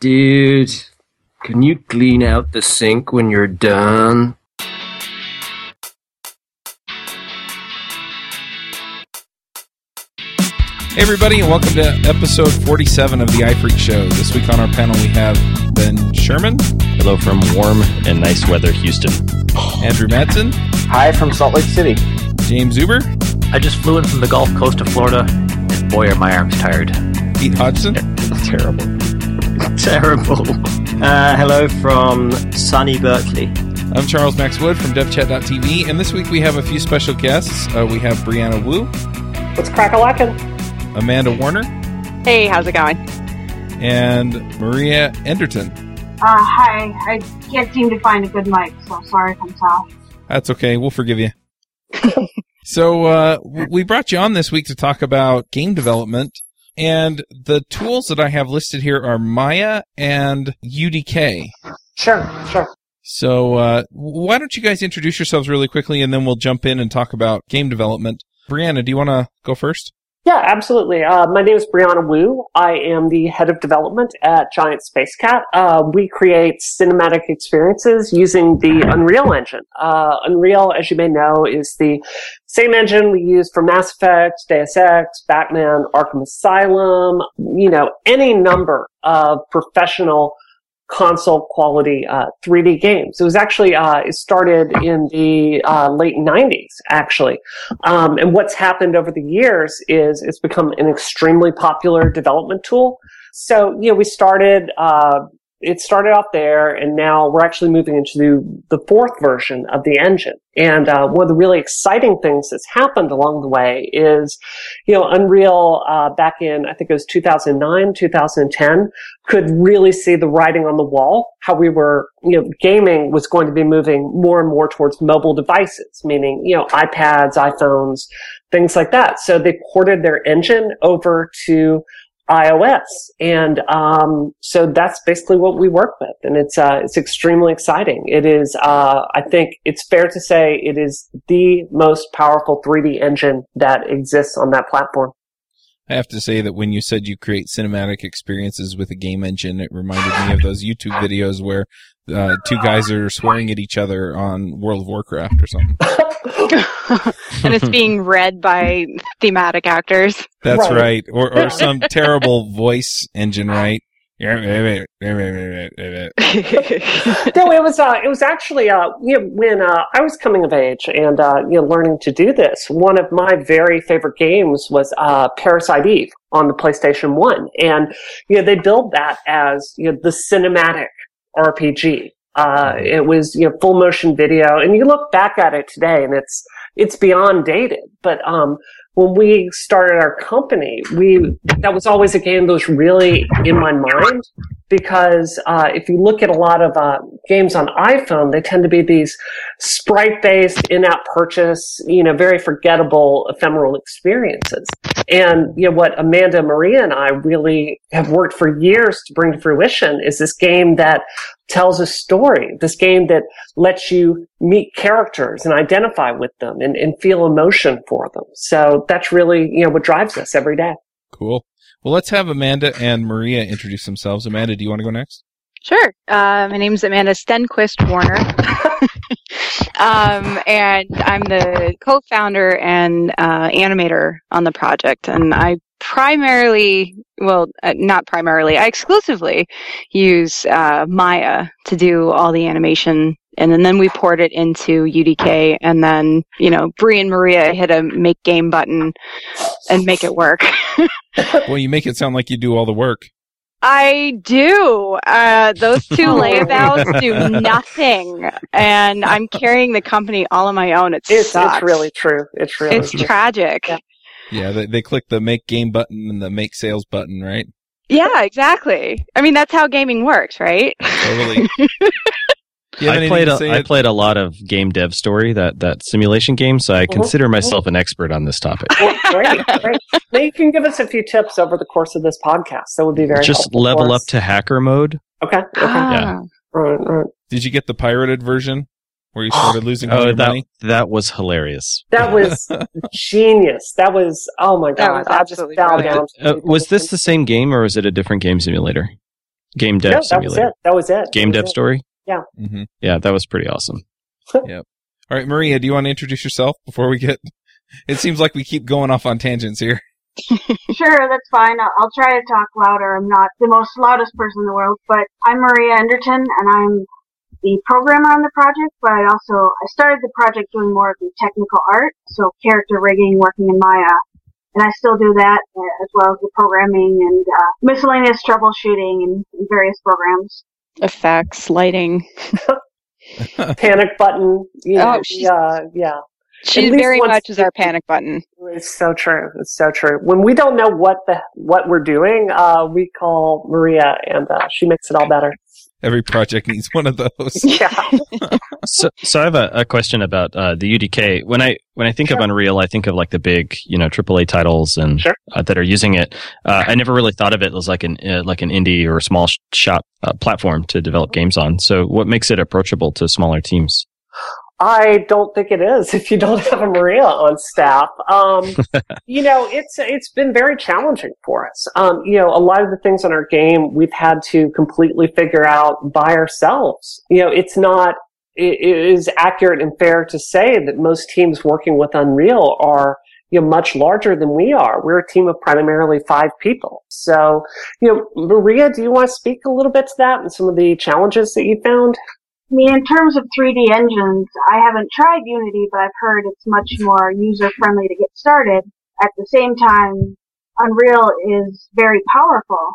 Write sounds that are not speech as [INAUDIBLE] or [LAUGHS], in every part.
Dude, can you clean out the sink when you're done? Hey, everybody, and welcome to episode 47 of the iPhreaks Show. This week on our panel, we have Ben Sherman, Hello from warm and nice weather Houston. Andrew Madsen, Hi from Salt Lake City. Jaim Zuber, I just flew in from the Gulf Coast of Florida, and boy, are my arms tired. Pete Hodgson, [LAUGHS] Terrible. [LAUGHS] Terrible. Uh, hello from sunny Berkeley. I'm Charles Max Wood from DevChat.tv, and this week we have a few special guests. Uh, we have Brianna Wu, What's crack-a-lackin'? Amanda Warner, Hey, how's it going? and Maria Enderton. Uh, hi. I can't seem to find a good mic, so sorry if I'm soft. That's okay. We'll forgive you. [LAUGHS] so, uh, we brought you on this week to talk about game development. And the tools that I have listed here are Maya and UDK. Sure, sure. So, uh, why don't you guys introduce yourselves really quickly and then we'll jump in and talk about game development. Brianna, do you want to go first? Yeah, absolutely. Uh, my name is Brianna Wu. I am the head of development at Giant Spacekat. Uh, we create cinematic experiences using the Unreal Engine. Uh, Unreal, as you may know, is the same engine we use for Mass Effect, Deus Ex, Batman, Arkham Asylum, you know, any number of professional console quality uh, 3D games. It was actually uh, it started in the uh, late 90s, actually. Um, and what's happened over the years is it's become an extremely popular development tool. So you know, we started. It started out there, and now we're actually moving into the fourth version of the engine. And uh, one of the really exciting things that's happened along the way is, you know, Unreal uh, back in I think it was 2009, 2010 could really see the writing on the wall, how we were, you know, gaming was going to be moving more and more towards mobile devices, meaning, you know, iPads, iPhones, things like that. So they ported their engine over to iOS. And, um, so that's basically what we work with. And it's, uh, it's extremely exciting. It is, uh, I think it's fair to say it is the most powerful 3D engine that exists on that platform. I have to say that when you said you create cinematic experiences with a game engine, it reminded me of those YouTube videos where uh, two guys are swearing at each other on World of Warcraft or something. [LAUGHS] [LAUGHS] and it's being read by thematic actors. That's Right. right. Or, or [LAUGHS] some terrible voice engine, right? [LAUGHS] no, it was uh, it was actually uh, you know, when uh, I was coming of age and uh, you know learning to do this. One of my very favorite games was uh, Parasite Eve on the PlayStation One, and you know they build that as you know the cinematic RPG. Uh, it was you know full motion video, and you look back at it today, and it's it's beyond dated. But um, when we started our company, we that was always a game that was really in my mind because uh, if you look at a lot of uh, games on iPhone, they tend to be these sprite-based in-app purchase, you know, very forgettable, ephemeral experiences. And you know what Amanda, Maria, and I really have worked for years to bring to fruition is this game that tells a story. This game that lets you meet characters and identify with them and, and feel emotion for them. So that's really you know what drives us every day. Cool. Well, let's have Amanda and Maria introduce themselves. Amanda, do you want to go next? Sure. Uh, my name's Amanda Stenquist Warner. [LAUGHS] um, and I'm the co-founder and uh, animator on the project. And I primarily, well, uh, not primarily, I exclusively use uh, Maya to do all the animation. And then, then we port it into UDK, and then you know, Bree and Maria hit a make game button and make it work. [LAUGHS] Well, you make it sound like you do all the work. I do. Uh, those two [LAUGHS] layabouts do nothing, and I'm carrying the company all on my own. It It's, sucks. it's really true. It's really it's true. tragic. Yeah. Yeah, they, they click the make game button and the make sales button, right? Yeah, exactly. I mean, that's how gaming works, right? Totally. [LAUGHS] You have I played to a, say I played a lot of game dev story that that simulation game, so I Mhm. consider myself an expert on this topic. Well, great, great. Now you can give us a few tips over the course of this podcast. That would be very Just helpful level up to hacker mode. Okay. Okay. Ah. Right, right. Did you get the pirated version where you started [GASPS] losing all Oh, your that money? that was hilarious. That [LAUGHS] was genius. That was oh my god. was I just fell down. to Uh, was this the same game or was it a different game simulator? Game dev no, that was simulator. it. That was it. Game That dev it. story. Hmm Yeah, that was pretty awesome. [LAUGHS] yep. All right, Maria, do you want to introduce yourself before we get? [LAUGHS] It seems like we keep going off on tangents here. [LAUGHS] Sure, that's fine. I'll, I'll try to talk louder. I'm not the most loudest person in the world, but I'm Maria Enderton, and I'm the programmer on the project. But I also I started the project doing more of the technical art, so character rigging, working in Maya, and I still do that uh, as well as the programming and uh, miscellaneous troubleshooting in, in various programs. Effects, lighting. [LAUGHS] Panic button. You know, Oh, she's- yeah, yeah. She very much is our panic button. It's so true. It's so true. When we don't know what the what we're doing, uh, we call Maria, and uh, she makes it all better. Every project needs one of those. [LAUGHS] Yeah. [LAUGHS] So, so I have a, a question about uh, the UDK. When I when I think of Unreal, I think of like the big, you know, AAA titles and Sure. uh, that are using it. Uh, I never really thought of it as like an uh, like an indie or a small shop uh, platform to develop games on. So, what makes it approachable to smaller teams? I don't think it is [LAUGHS] if you don't have a Maria on staff. Um, [LAUGHS] you know, it's it's been very challenging for us. Um, you know, a lot of the things in our game we've had to completely figure out by ourselves. You know, it's not it, it is accurate and fair to say that most teams working with Unreal are you know much larger than we are. We're a team of primarily five people. So, you know, Maria, do you want to speak a little bit to that and some of the challenges that you found? I mean, in terms of 3D engines, I haven't tried Unity, but I've heard it's much more user friendly to get started. At the same time, Unreal is very powerful.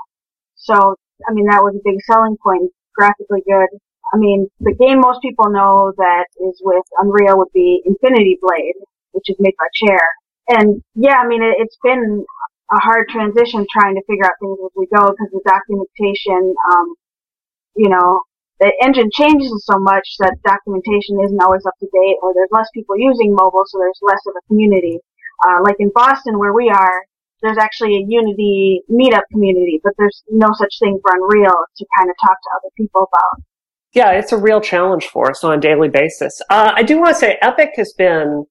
So, I mean, that was a big selling point. Graphically good. I mean, the game most people know that is with Unreal would be Infinity Blade, which is made by Chair. And yeah, I mean, it, it's been a hard transition trying to figure out things as we go because the documentation, um, you know, the engine changes so much that documentation isn't always up to date or there's less people using mobile so there's less of a community. Uh, like in Boston where we are, there's actually a Unity meetup community, but there's no such thing for Unreal to kind of talk to other people about. Yeah, it's a real challenge for us on a daily basis. Uh, I do want to say Epic has been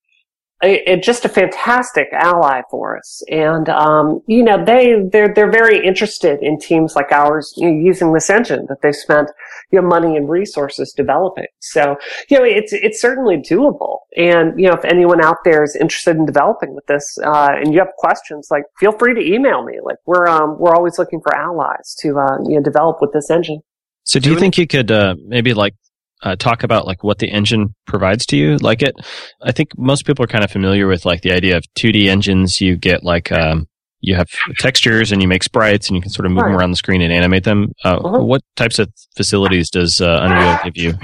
a, a, just a fantastic ally for us, and um, you know they they're they're very interested in teams like ours you know, using this engine that they've spent you know money and resources developing. So you know it's it's certainly doable, and you know if anyone out there is interested in developing with this, uh, and you have questions, like feel free to email me. Like we're um, we're always looking for allies to uh, you know develop with this engine. So, do you think you could uh, maybe like uh, talk about like what the engine provides to you? Like it, I think most people are kind of familiar with like the idea of 2D engines. You get like um, you have textures and you make sprites and you can sort of move them around the screen and animate them. Uh, Uh-huh. What types of facilities does uh, Unreal give you?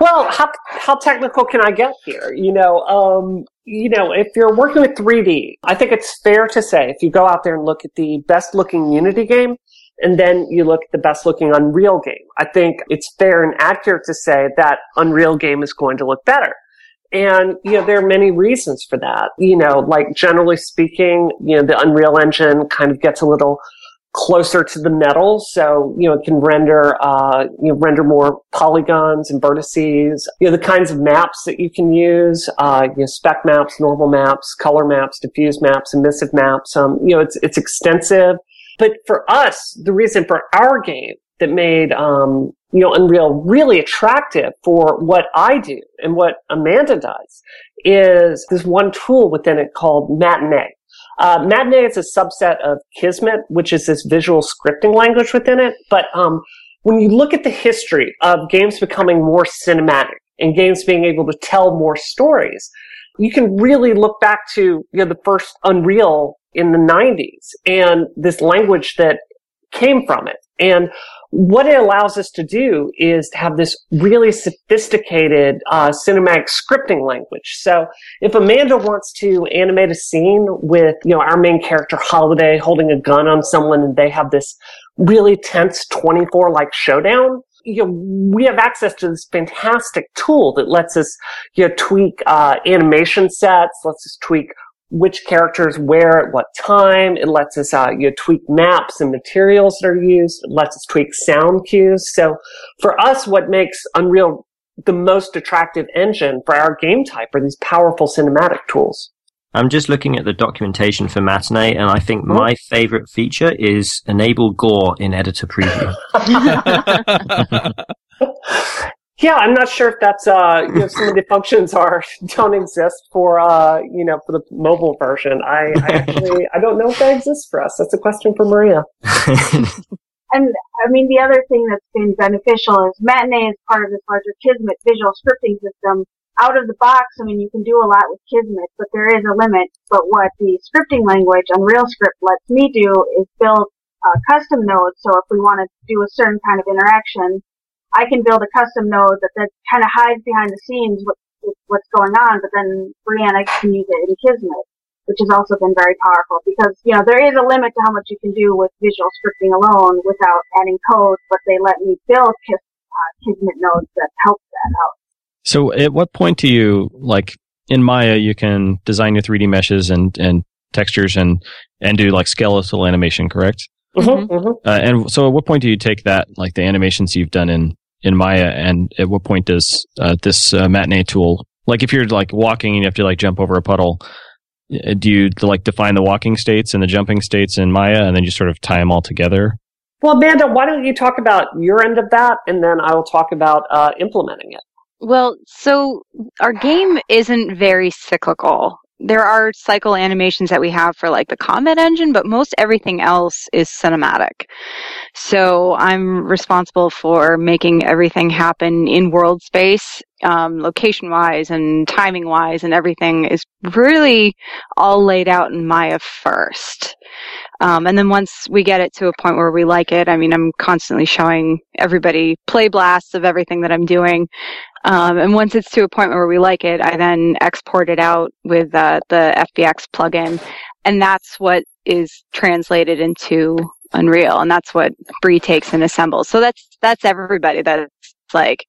Well, how how technical can I get here? You know, um, you know, if you're working with 3D, I think it's fair to say if you go out there and look at the best looking Unity game, and then you look at the best looking Unreal game, I think it's fair and accurate to say that Unreal game is going to look better. And, you know, there are many reasons for that. You know, like generally speaking, you know, the Unreal Engine kind of gets a little closer to the metal. So, you know, it can render, uh, you know, render more polygons and vertices, you know, the kinds of maps that you can use, uh, you know, spec maps, normal maps, color maps, diffuse maps, emissive maps. Um, you know, it's, it's extensive. But for us, the reason for our game that made, um, you know, Unreal really attractive for what I do and what Amanda does is this one tool within it called Matinee. Uh, Matinee is a subset of Kismet, which is this visual scripting language within it. But um, when you look at the history of games becoming more cinematic and games being able to tell more stories, you can really look back to you know the first Unreal in the 90s and this language that came from it. And what it allows us to do is to have this really sophisticated uh, cinematic scripting language. So if Amanda wants to animate a scene with, you know, our main character Holiday holding a gun on someone and they have this really tense 24 like showdown, you know, we have access to this fantastic tool that lets us, you know, tweak, uh, animation sets, lets us tweak which characters where at what time. It lets us, uh, you know, tweak maps and materials that are used. It lets us tweak sound cues. So for us, what makes Unreal the most attractive engine for our game type are these powerful cinematic tools. I'm just looking at the documentation for Matinee, and I think my favorite feature is enable gore in editor preview. [LAUGHS] [LAUGHS] [LAUGHS] Yeah, I'm not sure if that's uh, you know, some of the functions are [LAUGHS] don't exist for uh, you know, for the mobile version. I, I [LAUGHS] actually I don't know if that exists for us. That's a question for Maria. [LAUGHS] And I mean, the other thing that's been beneficial is Matinee is part of this larger Kismet visual scripting system. Out of the box, I mean, you can do a lot with Kismet, but there is a limit. But what the scripting language Unreal Script lets me do is build uh, custom nodes. So if we want to do a certain kind of interaction, I can build a custom node that, that kind of hides behind the scenes what, what's going on, but then Brianna can use it in Kismet, which has also been very powerful because, you know, there is a limit to how much you can do with visual scripting alone without adding code, but they let me build Kis, uh, Kismet nodes that help that out. So at what point do you like in Maya you can design your 3D meshes and and textures and and do like skeletal animation, correct? Mm-hmm, mm-hmm. Uh, and so at what point do you take that like the animations you've done in in Maya and at what point does uh, this uh, matinee tool like if you're like walking and you have to like jump over a puddle uh, do you like define the walking states and the jumping states in Maya and then you sort of tie them all together? Well, Amanda, why don't you talk about your end of that, and then I will talk about uh, implementing it. Well, so our game isn't very cyclical. There are cycle animations that we have for like the combat engine, but most everything else is cinematic. So I'm responsible for making everything happen in world space, um, location wise and timing wise, and everything is really all laid out in Maya first. Um, and then once we get it to a point where we like it, I mean, I'm constantly showing everybody play blasts of everything that I'm doing. Um, and once it's to a point where we like it, I then export it out with uh, the FBX plugin, and that's what is translated into Unreal, and that's what Bree takes and assembles. So that's that's everybody. That's like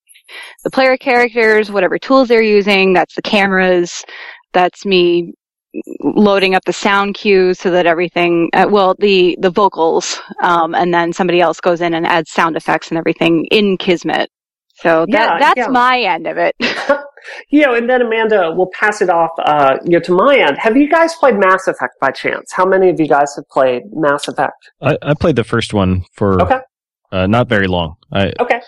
the player characters, whatever tools they're using. That's the cameras. That's me loading up the sound cues so that everything uh, well the the vocals um, and then somebody else goes in and adds sound effects and everything in kismet so that Yeah, that's yeah. my end of it [LAUGHS] [LAUGHS] you know, and then Amanda will pass it off, uh, you know, to my end. Have you guys played Mass Effect by chance? How many of you guys have played Mass Effect? I, I played the first one for Okay. uh, not very long. I Okay.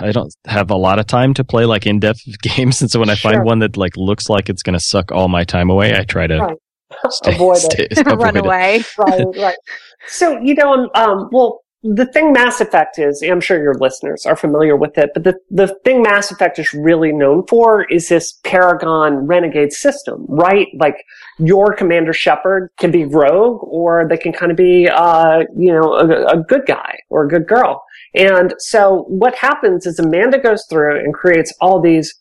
I don't have a lot of time to play like in depth [LAUGHS] games, and so when I Sure. find one that like looks like it's going to suck all my time away, I try to Right. stay, Avoid it. stay- run avoid it. away right, right. So, you know, um, um, well, the thing Mass Effect is, I'm sure your listeners are familiar with it, but the, the thing Mass Effect is really known for is this Paragon Renegade system, right? Like your Commander Shepard can be rogue or they can kind of be, uh, you know, a, a good guy or a good girl. And so what happens is Amanda goes through and creates all these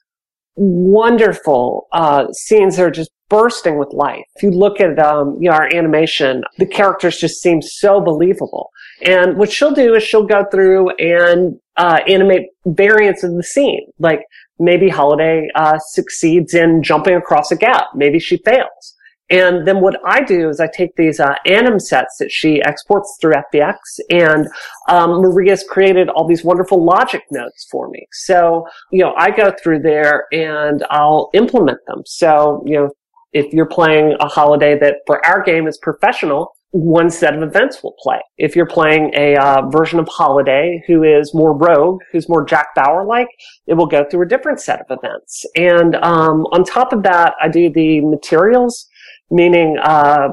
wonderful uh, scenes that are just bursting with life. If you look at um, you know, our animation, the characters just seem so believable. And what she'll do is she'll go through and uh, animate variants of the scene. Like maybe Holiday uh, succeeds in jumping across a gap. Maybe she fails. And then what I do is I take these uh, anim sets that she exports through FBX, and um, Maria's created all these wonderful logic notes for me. So you know, I go through there and I'll implement them. So you know, if you're playing a holiday that for our game is professional, one set of events will play. If you're playing a uh, version of Holiday who is more rogue, who's more Jack Bauer like, it will go through a different set of events. And um, on top of that, I do the materials, meaning uh,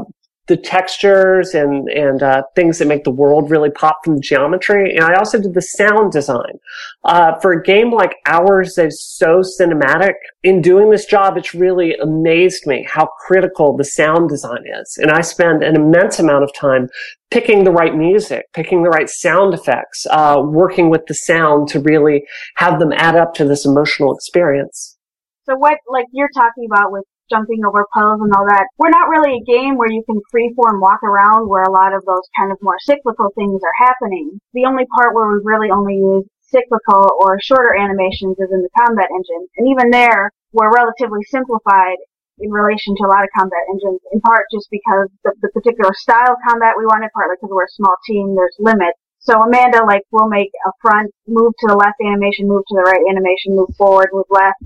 the textures and and uh, things that make the world really pop from the geometry. And I also did the sound design. Uh, for a game like ours that's so cinematic, in doing this job, it's really amazed me how critical the sound design is. And I spend an immense amount of time picking the right music, picking the right sound effects, uh, working with the sound to really have them add up to this emotional experience. So what, like you're talking about with jumping over puddles and all that, we're not really a game where you can freeform walk around where a lot of those kind of more cyclical things are happening. The only part where we really only use cyclical or shorter animations is in the combat engine. And even there, we're relatively simplified in relation to a lot of combat engines, in part just because the, the particular style of combat we wanted, partly because we're a small team, there's limits. So Amanda, like, will make a front, move to the left animation, move to the right animation, move forward, move left,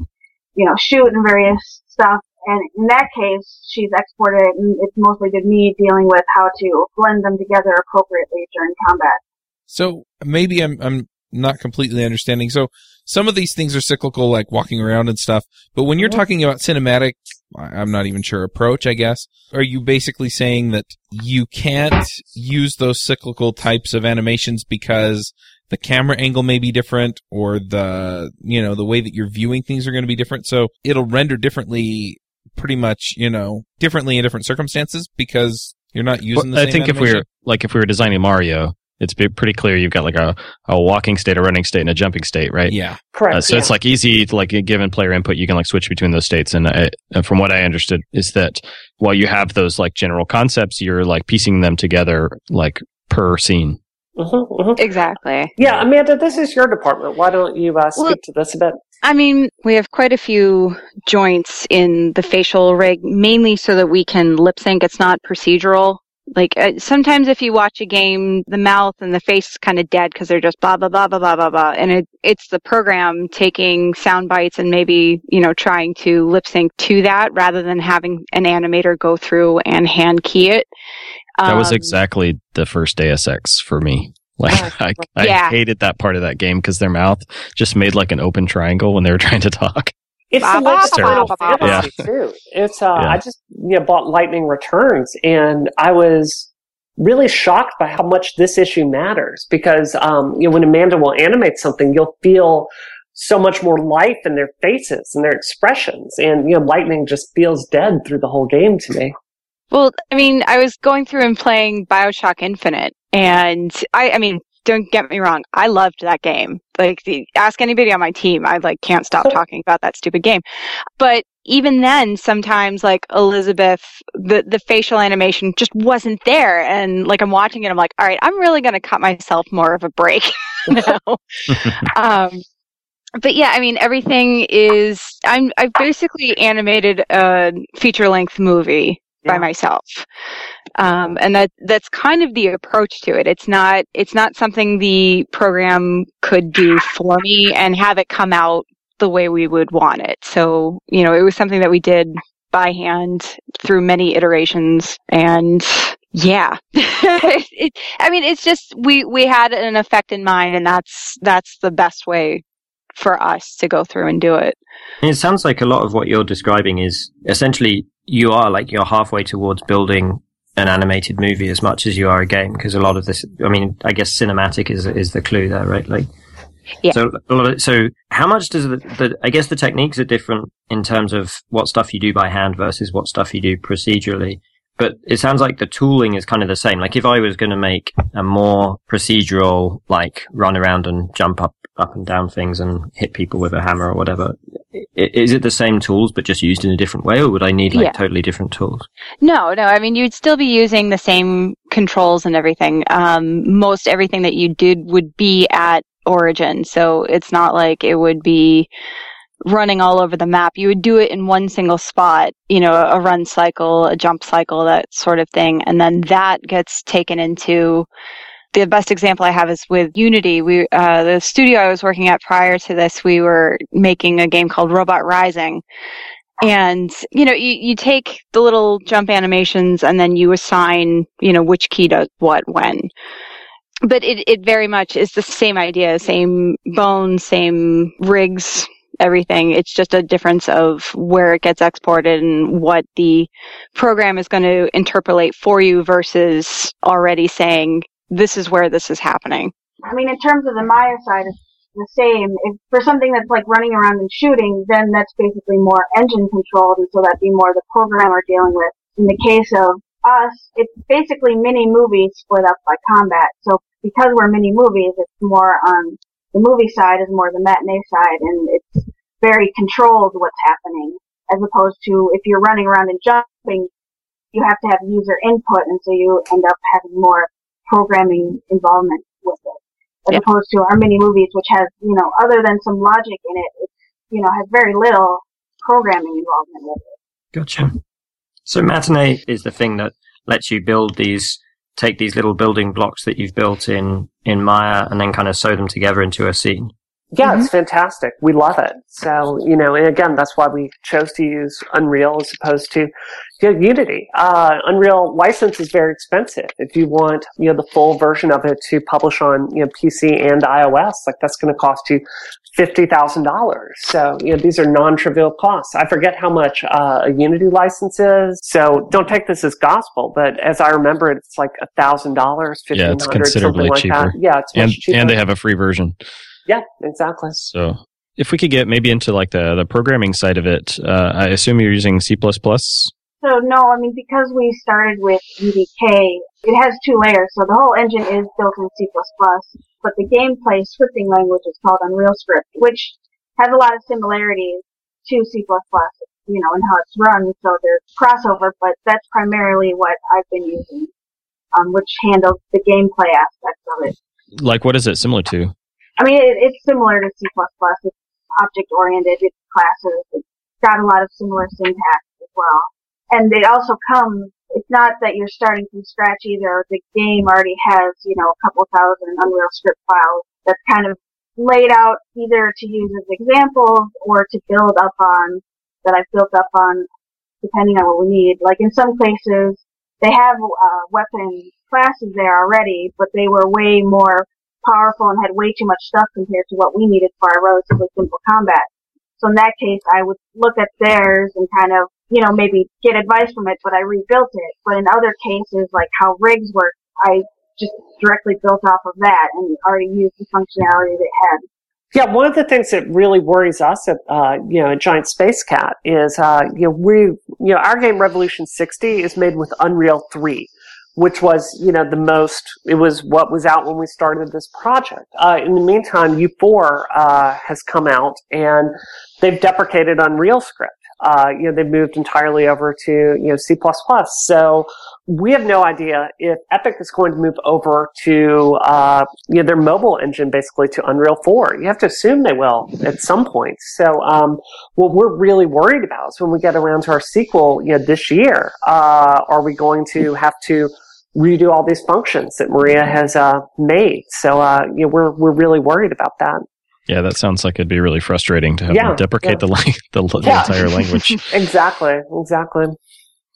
you know, shoot and various stuff. And in that case, she's exported it, and it's mostly been me dealing with how to blend them together appropriately during combat. So maybe I'm I'm not completely understanding. So some of these things are cyclical, like walking around and stuff. But when you're Mhm. talking about cinematic, I'm not even sure approach. I guess are you basically saying that you can't use those cyclical types of animations because the camera angle may be different, or the you know the way that you're viewing things are going to be different. So it'll render differently, pretty much you know differently in different circumstances because you're not using the same. I think if we animation? were like if we were designing Mario, it's pretty clear you've got like a, a walking state, a running state, and a jumping state, right? yeah, Correct. Uh, so it's like easy, to, like given player input, you can like switch between those states. And, I, and from what I understood, is that while you have those like general concepts, you're like piecing them together like per scene. Mhm, mhm. Exactly. Yeah, Amanda, this is your department. Why don't you uh, speak Well- to this a bit? I mean, we have quite a few joints in the facial rig, mainly so that we can lip sync. It's not procedural. Like uh, sometimes, if you watch a game, the mouth and the face is kind of dead because they're just blah blah blah blah blah blah blah, and it it's the program taking sound bites and maybe you know trying to lip sync to that rather than having an animator go through and hand key it. That was Um, exactly the first ASX for me. Like Oh, I, I hated that part of that game because their mouth just made like an open triangle when they were [LAUGHS] trying to talk. It's Ba, the ba, latest ba, Final ba, ba, ba. Too. It's uh, Yeah. I just you know, bought Lightning Returns, and I was really shocked by how much this issue matters because um, you know when Amanda will animate something, you'll feel so much more life in their faces and their expressions, and you know Lightning just feels dead through the whole game to me. Well, I mean, I was going through and playing Bioshock Infinite, and I, I mean, don't get me wrong, I loved that game. Like, the, ask anybody on my team, I like can't stop talking about that stupid game. But even then, sometimes like Elizabeth, the the facial animation just wasn't there, and like I'm watching it, I'm like, all right, I'm really gonna cut myself more of a break [LAUGHS] now. [LAUGHS] um, but yeah, I mean, everything is. I'm. I've basically animated a feature length movie by myself, um, and that that's kind of the approach to it. It's not. It's not something the program could do for me and have it come out the way we would want it. So you know, it was something that we did by hand through many iterations and yeah [LAUGHS] it, i mean it's just we we had an effect in mind and that's that's the best way for us to go through and do it It sounds like a lot of what you're describing is essentially you are like you're halfway towards building an animated movie as much as you are a game because a lot of this I mean I guess cinematic is is the clue there right like Yeah. so a lot of, so how much does the, the I guess the techniques are different in terms of what stuff you do by hand versus what stuff you do procedurally but it sounds like the tooling is kind of the same like if I was going to make a more procedural like run around and jump up up and down things and hit people with a hammer or whatever is it the same tools but just used in a different way or would I need like Yeah. totally different tools? no no i mean you'd still be using the same controls and everything um most everything that you did would be at origin so it's not like it would be running all over the map you would do it in one single spot you know a run cycle a jump cycle that sort of thing and then that gets taken into the best example I have is with Unity. We, uh, the studio I was working at prior to this, we were making a game called Robot Rising. And, you know, you, you take the little jump animations and then you assign, you know, which key does what when. But it, it very much is the same idea, same bones, same rigs, everything. It's just a difference of where it gets exported and what the program is going to interpolate for you versus already saying, this is where this is happening. I mean, in terms of the Maya side, it's the same. If for something that's like running around and shooting, then that's basically more engine controlled, and so that'd be more the programmer dealing with. In the case of us, it's basically mini movies split up by combat. So because we're mini movies, it's more on the movie side is more the matinee side, and it's very controlled what's happening, as opposed to if you're running around and jumping, you have to have user input, and so you end up having more programming involvement with it, as Yep. opposed to our mini movies, which has, you know, other than some logic in it, it, you know, has very little programming involvement with it. Gotcha. So Matinee is the thing that lets you build these, take these little building blocks that you've built in, in Maya and then kind of sew them together into a scene. Yeah, it's fantastic. We love it. So, you know, and again, that's why we chose to use Unreal as opposed to you know, Unity. Uh, Unreal license is very expensive. If you want, you know, the full version of it to publish on, you know, PC and iOS, like that's going to cost you $50,000. So, you know, these are non-trivial costs. I forget how much uh, a Unity license is. So don't take this as gospel, but as I remember it, it's like $1,000, $1,500, Yeah, it's considerably something like cheaper. that. Yeah, it's much And cheaper. and they have a free version. Yeah, exactly. So if we could get maybe into like the the programming side of it, uh, I assume you're using C++. So no, I mean because we started with UDK, it has two layers. So the whole engine is built in C++, but the gameplay scripting language is called Unreal Script, which has a lot of similarities to C++, you know, and how it's run. So there's crossover, but that's primarily what I've been using, um, which handles the gameplay aspects of it. Like what is it similar to? I mean, it, it's similar to C++. It's object oriented. It's classes. It's got a lot of similar syntax as well. And they also come. It's not that you're starting from scratch either. The game already has, you know, a couple thousand Unreal Script files that's kind of laid out either to use as examples or to build up on that I've built up on depending on what we need. Like in some places, they have uh, weapon classes there already, but they were way more powerful and had way too much stuff compared to what we needed for our relatively simple combat. So in that case, I would look at theirs and kind of, you know, maybe get advice from it, but I rebuilt it. But in other cases, like how rigs work, I just directly built off of that and already used the functionality that had. Yeah, one of the things that really worries us at uh, you know Giant Spacekat is uh, you know we you know our game Revolution 60 is made with Unreal 3, which was you know the most it was what was out when we started this project. Uh, in the meantime, U4 uh, has come out and they've deprecated Unreal Script. Uh, you know they've moved entirely over to you know C++. So we have no idea if Epic is going to move over to uh, you know their mobile engine basically to Unreal 4. You have to assume they will at some point. So um, what we're really worried about is when we get around to our sequel, you know, this year, uh, are we going to have to redo all these functions that Maria has uh, made? So uh, you know, we're we're really worried about that. Yeah, that sounds like it'd be really frustrating to have Yeah, them deprecate yeah. [LAUGHS] the, lang- the the Yeah. entire language. [LAUGHS] exactly, exactly.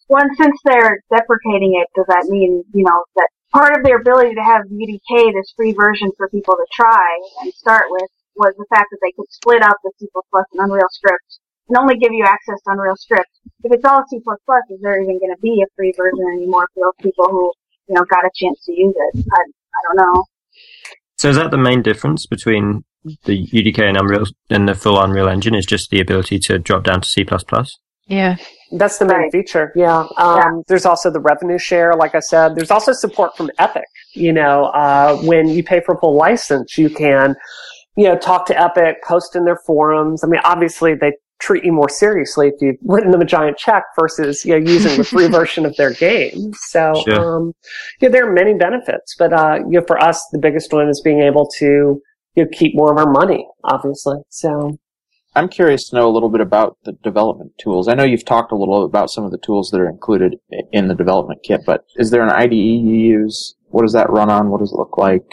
Well, and since they're deprecating it, does that mean, you know, that part of their ability to have UDK, this free version for people to try and start with, was the fact that they could split up the C++ and Unreal Script and only give you access to Unreal Script. If it's all C++, is there even going to be a free version anymore for those people who, you know, got a chance to use it? I, I don't know. So is that the main difference between the UDK and Unreal and the full Unreal Engine? Is just the ability to drop down to C++? Yeah. That's the main Right. feature. Yeah. Um, Yeah. There's also the revenue share. Like I said, there's also support from Epic. You know, uh, when you pay for a full license, you can, you know, talk to Epic, post in their forums. I mean, obviously they treat you more seriously if you've written them a giant check versus, you know, using the free [LAUGHS] version of their game. So, Sure. um, yeah, there are many benefits, but, uh, you know, for us, the biggest one is being able to, you know, keep more of our money, obviously. So, I'm curious to know a little bit about the development tools. I know you've talked a little about some of the tools that are included in the development kit, but is there an IDE you use? What does that run on? What does it look like?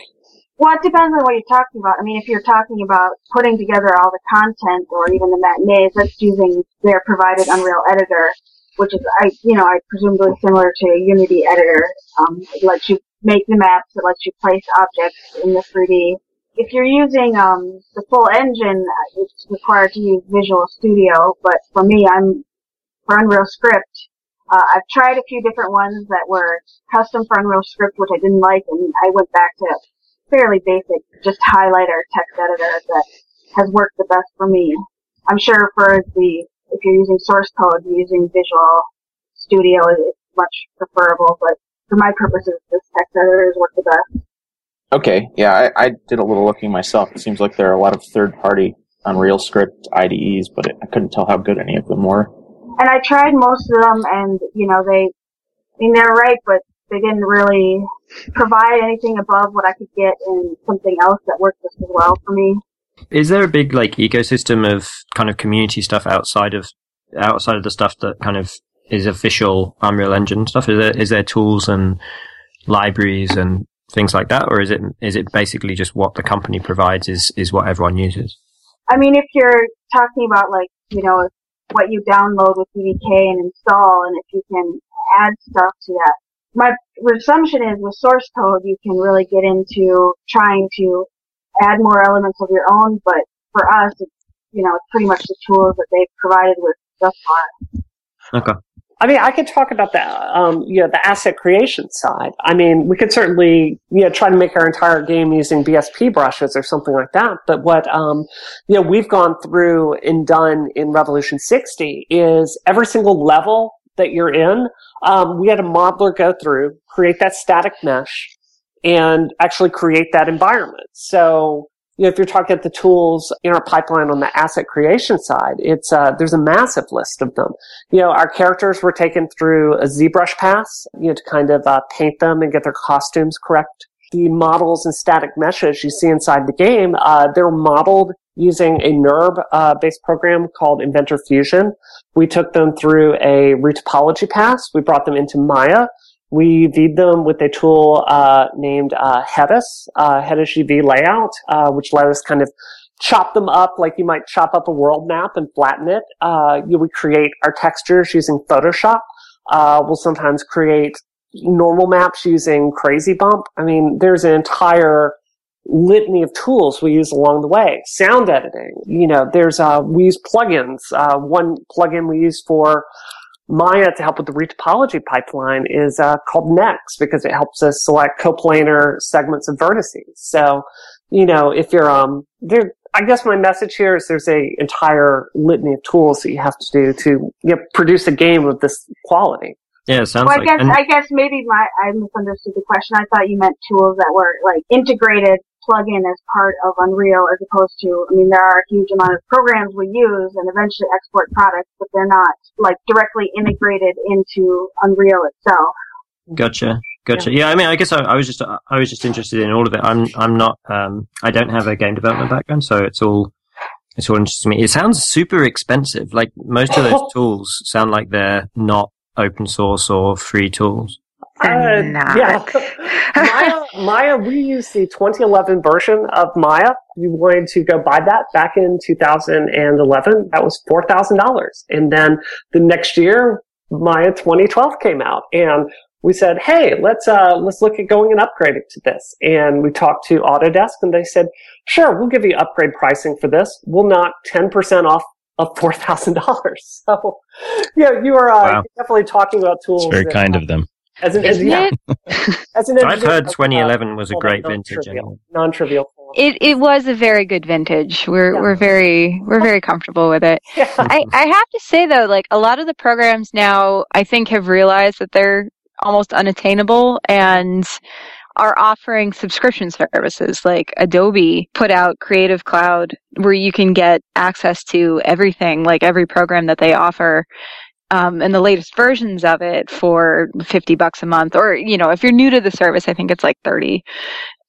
Well, it depends on what you're talking about. I mean, if you're talking about putting together all the content or even the matinees, that's using their provided Unreal Editor, which is, I, you know, I presumably similar to a Unity editor. Um, it lets you make the maps, it lets you place objects in the 3D. If you're using um, the full engine, uh, it's required to use Visual Studio, but for me, I'm for Unreal Script. Uh, I've tried a few different ones that were custom for Unreal Script, which I didn't like, and I went back to fairly basic, just highlighter text editor that has worked the best for me. I'm sure for the, if you're using source code, using Visual Studio is much preferable, but for my purposes, this text editor has worked the best. Okay, yeah, I, I did a little looking myself. It seems like there are a lot of third-party Unreal Script IDEs, but it, I couldn't tell how good any of them were. And I tried most of them, and you know they, I mean they're right, but they didn't really provide anything above what I could get in something else that worked just as well for me. Is there a big like ecosystem of kind of community stuff outside of outside of the stuff that kind of is official Unreal Engine stuff? Is there is there tools and libraries and things like that, or is it is it basically just what the company provides is is what everyone uses? I mean, if you're talking about like, you know, what you download with UDK and install, and if you can add stuff to that. My assumption is with source code, you can really get into trying to add more elements of your own, but for us, it's, you know, it's pretty much the tools that they've provided with thus far. Okay. I mean, I could talk about the, um, you know, the asset creation side. I mean, we could certainly, you know, try to make our entire game using BSP brushes or something like that. But what, um, you know, we've gone through and done in Revolution 60 is every single level that you're in, um, we had a modeler go through, create that static mesh, and actually create that environment. So, you know, if you're talking about the tools in our pipeline on the asset creation side, it's uh, there's a massive list of them. You know, our characters were taken through a ZBrush pass, you know, to kind of uh, paint them and get their costumes correct. The models and static meshes you see inside the game, uh, they're modeled using a NURB uh, based program called Inventor Fusion. We took them through a retopology pass. We brought them into Maya. We viewed them with a tool uh, named uh, Headus, uh, Headus UV layout, uh, which allowed us kind of chop them up like you might chop up a world map and flatten it. Uh, you would create our textures using Photoshop. Uh, we'll sometimes create normal maps using Crazy Bump. I mean, there's an entire litany of tools we use along the way. Sound editing, you know, there's, uh, we use plugins. Uh, one plugin we use for Maya to help with the retopology pipeline is uh, called Next because it helps us select coplanar segments of vertices. So, you know, if you're, um, there, I guess my message here is there's a entire litany of tools that you have to do to you know, produce a game of this quality. Yeah, it sounds Well, I like. guess and- I guess maybe my I misunderstood the question. I thought you meant tools that were like integrated plug-in as part of Unreal, as opposed to. I mean, there are a huge amount of programs we use and eventually export products, but they're not like directly integrated into Unreal itself. Gotcha, gotcha. Yeah, I mean, I guess I, I was just I was just interested in all of it. I'm I'm not um I don't have a game development background, so it's all it's all interesting to me. It sounds super expensive. Like most of those [LAUGHS] tools sound like they're not open source or free tools. Uh, yeah. [LAUGHS] Maya, Maya, we used the 2011 version of Maya. You wanted to go buy that back in 2011. That was $4,000. And then the next year, Maya 2012 came out and we said, Hey, let's, uh, let's look at going and upgrading to this. And we talked to Autodesk and they said, sure, we'll give you upgrade pricing for this. We'll knock 10% off of $4,000. [LAUGHS] So, yeah, you are, uh, Wow. definitely talking about tools. It's very that, kind uh, of them. As an, as, Isn't yeah, it? [LAUGHS] as an I've engineer, heard uh, 2011 was a great vintage. non-trivial- anyway. Non-trivial. It it was a very good vintage. We're Yeah. we're very we're very comfortable with it. [LAUGHS] Yeah. I, I have to say though, like a lot of the programs now, I think have realized that they're almost unattainable and are offering subscription services. Like Adobe put out Creative Cloud where you can get access to everything, like every program that they offer. Um, and the latest versions of it for 50 bucks a month, or, you know, if you're new to the service, I think it's like 30.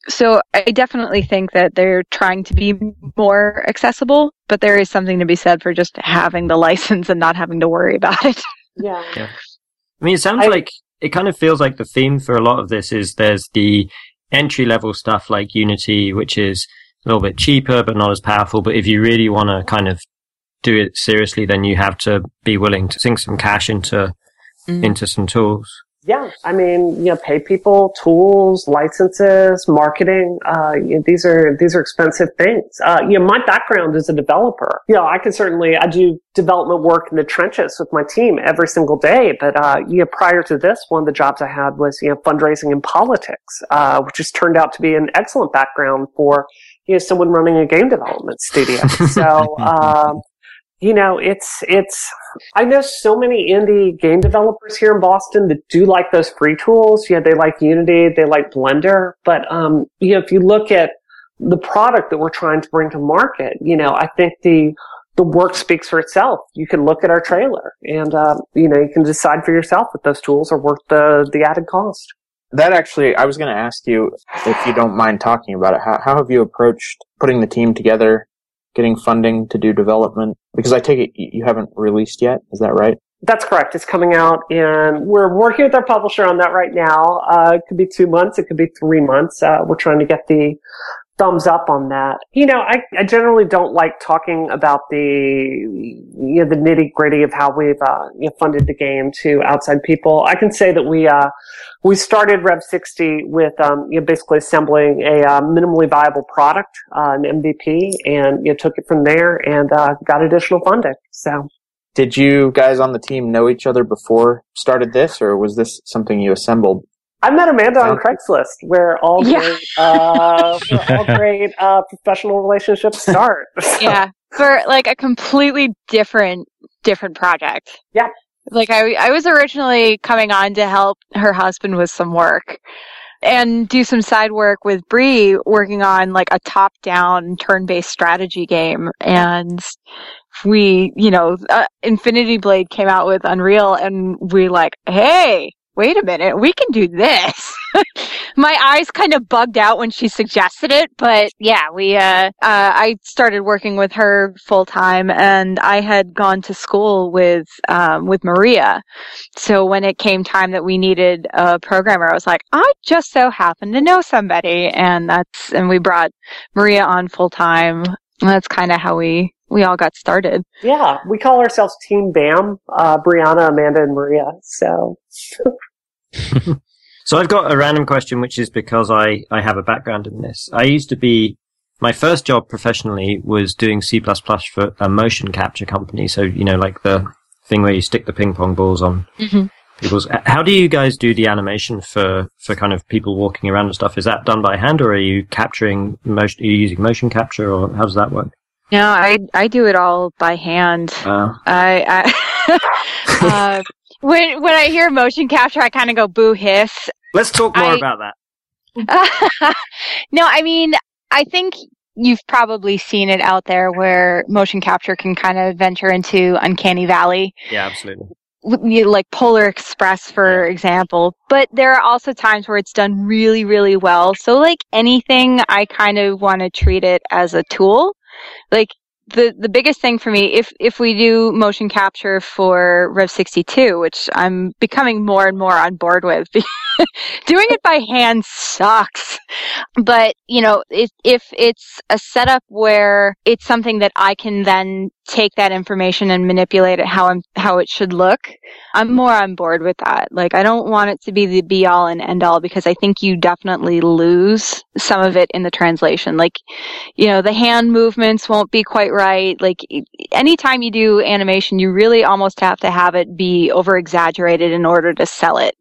So I definitely think that they're trying to be more accessible, but there is something to be said for just having the [LAUGHS] license and not having to worry about it. yeah. I mean, it sounds I- like it kind of feels like the theme for a lot of this is there's the entry level stuff like Unity, which is a little bit cheaper but not as powerful. But if you really want to kind of do it seriously, then you have to be willing to sink some cash into into some tools. Yeah, I mean, you know, pay people, tools, licenses, marketing. Uh, you know, these are these are expensive things. Uh, you know, my background is a developer. You know, I can certainly I do development work in the trenches with my team every single day. But uh, you know, prior to this, one of the jobs I had was you know fundraising in politics, uh, which has turned out to be an excellent background for you know someone running a game development studio. [LAUGHS] So. Um, you know, it's, it's, I know so many indie game developers here in Boston that do like those free tools. Yeah, they like Unity, they like Blender, but, um, you know, if you look at the product that we're trying to bring to market, you know, I think the, the work speaks for itself. You can look at our trailer and, uh, you know, you can decide for yourself if those tools are worth the, the added cost. That actually, I was going to ask you if you don't mind talking about it. How, how have you approached putting the team together, getting funding to do development? Because I take it you haven't released yet. Is that right? That's correct. It's coming out, and we're working with our publisher on that right now. Uh, it could be two months. It could be three months. Uh, we're trying to get the thumbs up on that. You know, I, I generally don't like talking about the you know the nitty gritty of how we've uh, you know, funded the game to outside people. I can say that we uh, we started Rev 60 with um, you know, basically assembling a uh, minimally viable product, uh, an MVP, and you know, took it from there and uh, got additional funding. So. Did you guys on the team know each other before started this, or was this something you assembled I met Amanda on Craigslist, where all Yeah. great, uh, where all great uh, professional relationships start. [LAUGHS] yeah for like a completely different different project Yeah. Like i i was originally coming on to help her husband with some work and do some side work with Bree working on like a top down turn based strategy game. And we you know uh, Infinity Blade came out with Unreal and we like hey wait a minute we can do this. [LAUGHS] My eyes kind of bugged out when she suggested it but yeah we uh, uh i started working with her full time and i had gone to school with um with maria. So when it came time that we needed a programmer i was like i just so happen to know somebody and that's and we brought maria on full time that's kind of how we we all got started yeah, we call ourselves Team BAM, uh, Brianna, Amanda, and Maria. So, [LAUGHS] So I've got a random question, which is because I, I have a background in this. I used to be, my first job professionally was doing C++ for a motion capture company. So, you know, like the thing where you stick the ping pong balls on Mhm. people's. How do you guys do the animation for, for kind of people walking around and stuff? Is that done by hand or are you capturing motion, are you using motion capture or how does that work? No i i do it all by hand Uh, I, I uh, [LAUGHS] when when I hear motion capture, I kind of go boo hiss. let's talk more I- about that. [LAUGHS] no, I mean, I think you've probably seen it out there where motion capture can kind of venture into uncanny valley. Yeah, absolutely. Like Polar Express, for example. But there are also times where it's done really, really well. So, like anything, I kind of want to treat it as a tool. Like the the biggest thing for me, if if we do motion capture for Rev sixty two, which I'm becoming more and more on board with, [LAUGHS] [LAUGHS] doing it by hand sucks. But you know, if if it's a setup where it's something that I can then take that information and manipulate it how I'm how it should look, I'm more on board with that. Like I don't want it to be the be all and end all because I think you definitely lose some of it in the translation. Like, you know, the hand movements won't be quite right. Like anytime you do animation, you really almost have to have it be over exaggerated in order to sell it.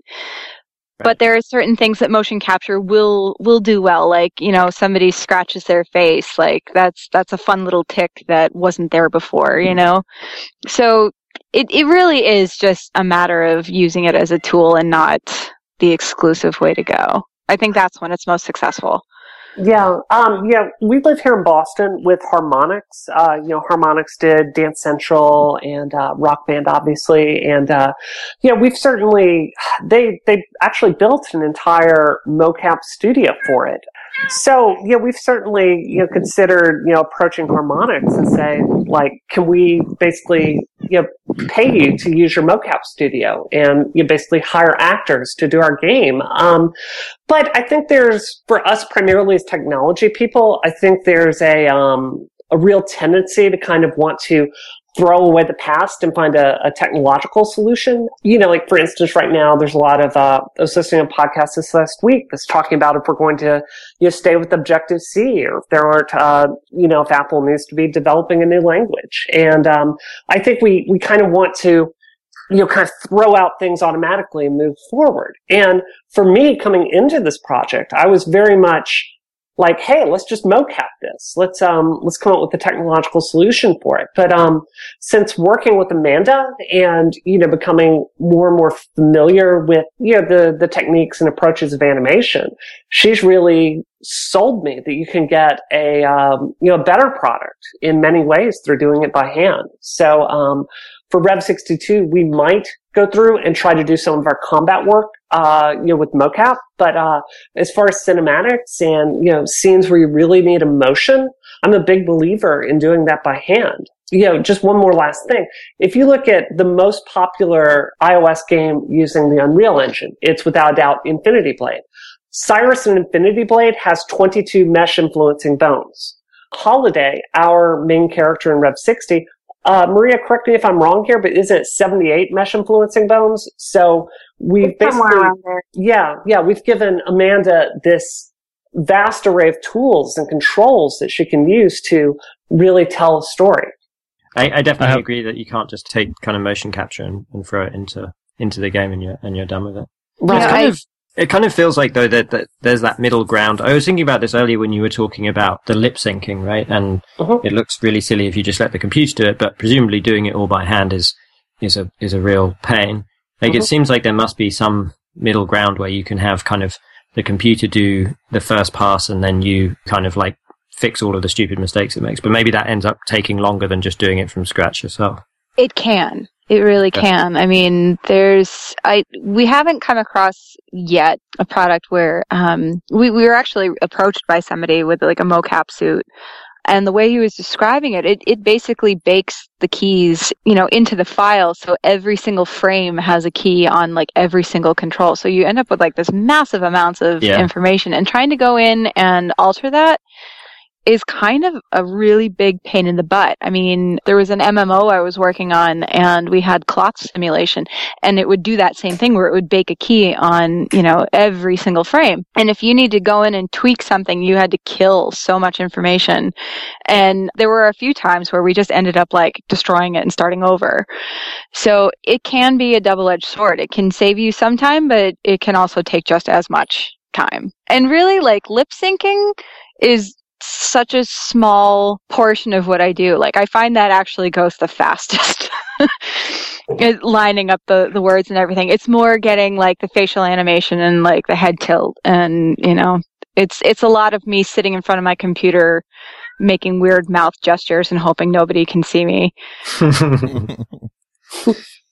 But there are certain things that motion capture will will do well, like you know somebody scratches their face, like that's that's a fun little tick that wasn't there before, you hmm. know. So it it really is just a matter of using it as a tool and not the exclusive way to go. I think that's when it's most successful. Yeah, um, yeah, we live here in Boston with Harmonix. Uh, you know, Harmonix did Dance Central and uh, Rock Band, obviously, and uh, know, we've certainly they they actually built an entire mocap studio for it. So yeah, we've certainly you know considered you know approaching Harmonix and say like, can we basically you pay you to use your mocap studio and you basically hire actors to do our game. Um, but I think there's, for us primarily as technology people, I think there's a, um, a real tendency to kind of want to throw away the past and find a, a technological solution. You know, like for instance, right now there's a lot of, uh, I was listening to a podcast this last week that's talking about if we're going to, you know, stay with Objective C or if there aren't, uh, you know, if Apple needs to be developing a new language. And, um, I think we, we kind of want to, you know, kind of throw out things automatically and move forward. And for me coming into this project, I was very much like, hey, let's just mocap this. Let's um let's come up with a technological solution for it. But um since working with Amanda and you know becoming more and more familiar with you know the the techniques and approaches of animation, she's really sold me that you can get a um, you know a better product in many ways through doing it by hand. So um for Rev 62, we might go through and try to do some of our combat work, uh, you know, with mocap. But, uh, as far as cinematics and, you know, scenes where you really need emotion, I'm a big believer in doing that by hand. You know, just one more last thing. If you look at the most popular iOS game using the Unreal Engine, it's without doubt Infinity Blade. Cyrus and Infinity Blade has 22 mesh influencing bones. Holiday, our main character in Rev 60, uh, Maria, correct me if I'm wrong here, but isn't it 78 mesh influencing bones? So we've It's somewhere basically, there. yeah, yeah, we've given Amanda this vast array of tools and controls that she can use to really tell a story. I, I definitely I have- agree that you can't just take kind of motion capture and, and throw it into into the game and you're and you're done with it. Right. It's kind I- of it kind of feels like though that, that there's that middle ground. I was thinking about this earlier when you were talking about the lip syncing, right? And Mhm. it looks really silly if you just let the computer do it, but presumably doing it all by hand is is a is a real pain. Like it Mhm. seems like there must be some middle ground where you can have kind of the computer do the first pass and then you kind of like fix all of the stupid mistakes it makes. But maybe that ends up taking longer than just doing it from scratch yourself. It can. It really can. I mean, there's I we haven't come across yet a product where um we we were actually approached by somebody with like a mocap suit and the way he was describing it, it it basically bakes the keys, you know, into the file so every single frame has a key on like every single control. So you end up with like this massive amounts of Yeah. information and trying to go in and alter that is kind of a really big pain in the butt. I mean, there was an MMO I was working on and we had cloth simulation and it would do that same thing where it would bake a key on, you know, every single frame. And if you need to go in and tweak something, you had to kill so much information. And there were a few times where we just ended up like destroying it and starting over. So it can be a double-edged sword. It can save you some time, but it can also take just as much time. And really like lip syncing is such a small portion of what I do. Like I find that actually goes the fastest. [LAUGHS] It- lining up the, the words and everything. It's more getting like the facial animation and like the head tilt and you know, it's it's a lot of me sitting in front of my computer making weird mouth gestures and hoping nobody can see me. [LAUGHS]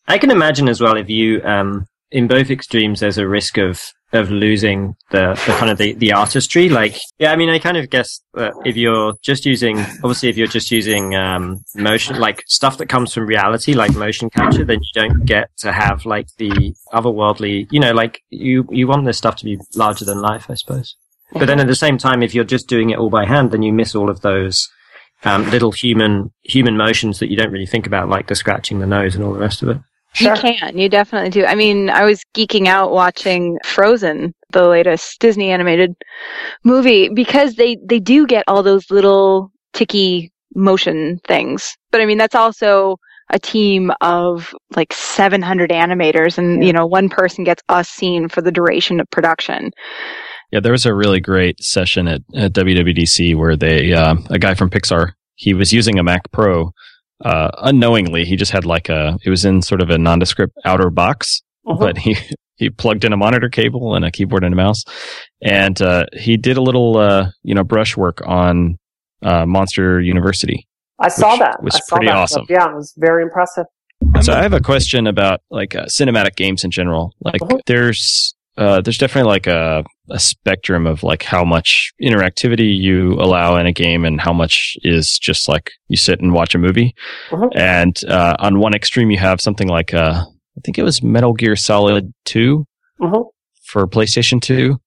I can imagine as well if you, um, in both extremes, there's a risk of of losing the, the kind of the, the artistry. Like, yeah, I mean, I kind of guess that if you're just using, obviously, if you're just using um, motion, like stuff that comes from reality, like motion capture, then you don't get to have like the otherworldly. You know, like you you want this stuff to be larger than life, I suppose. But then at the same time, if you're just doing it all by hand, then you miss all of those um, little human human motions that you don't really think about, like the scratching the nose and all the rest of it. Sure. You can, you definitely do. I mean, I was geeking out watching Frozen, the latest Disney animated movie, because they, they do get all those little ticky motion things. But I mean, that's also a team of like 700 animators and, you know, one person gets a scene for the duration of production. Yeah, there was a really great session at, at WWDC where they, uh, a guy from Pixar, he was using a Mac Pro, uh, unknowingly. He just had like a, it was in sort of a nondescript outer box, Uh-huh. but he, [LAUGHS] he plugged in a monitor cable and a keyboard and a mouse. And, uh, he did a little, uh, you know, brushwork on, uh, Monster University. I saw Which that. was I saw pretty that awesome. stuff. Yeah, it was very impressive. So I have a question about like uh, cinematic games in general. Like Uh-huh. there's uh, there's definitely like a, a spectrum of like how much interactivity you allow in a game and how much is just like you sit and watch a movie. Uh-huh. And uh, on one extreme, you have something like uh, I think it was Metal Gear Solid Two Mhm. for PlayStation Two.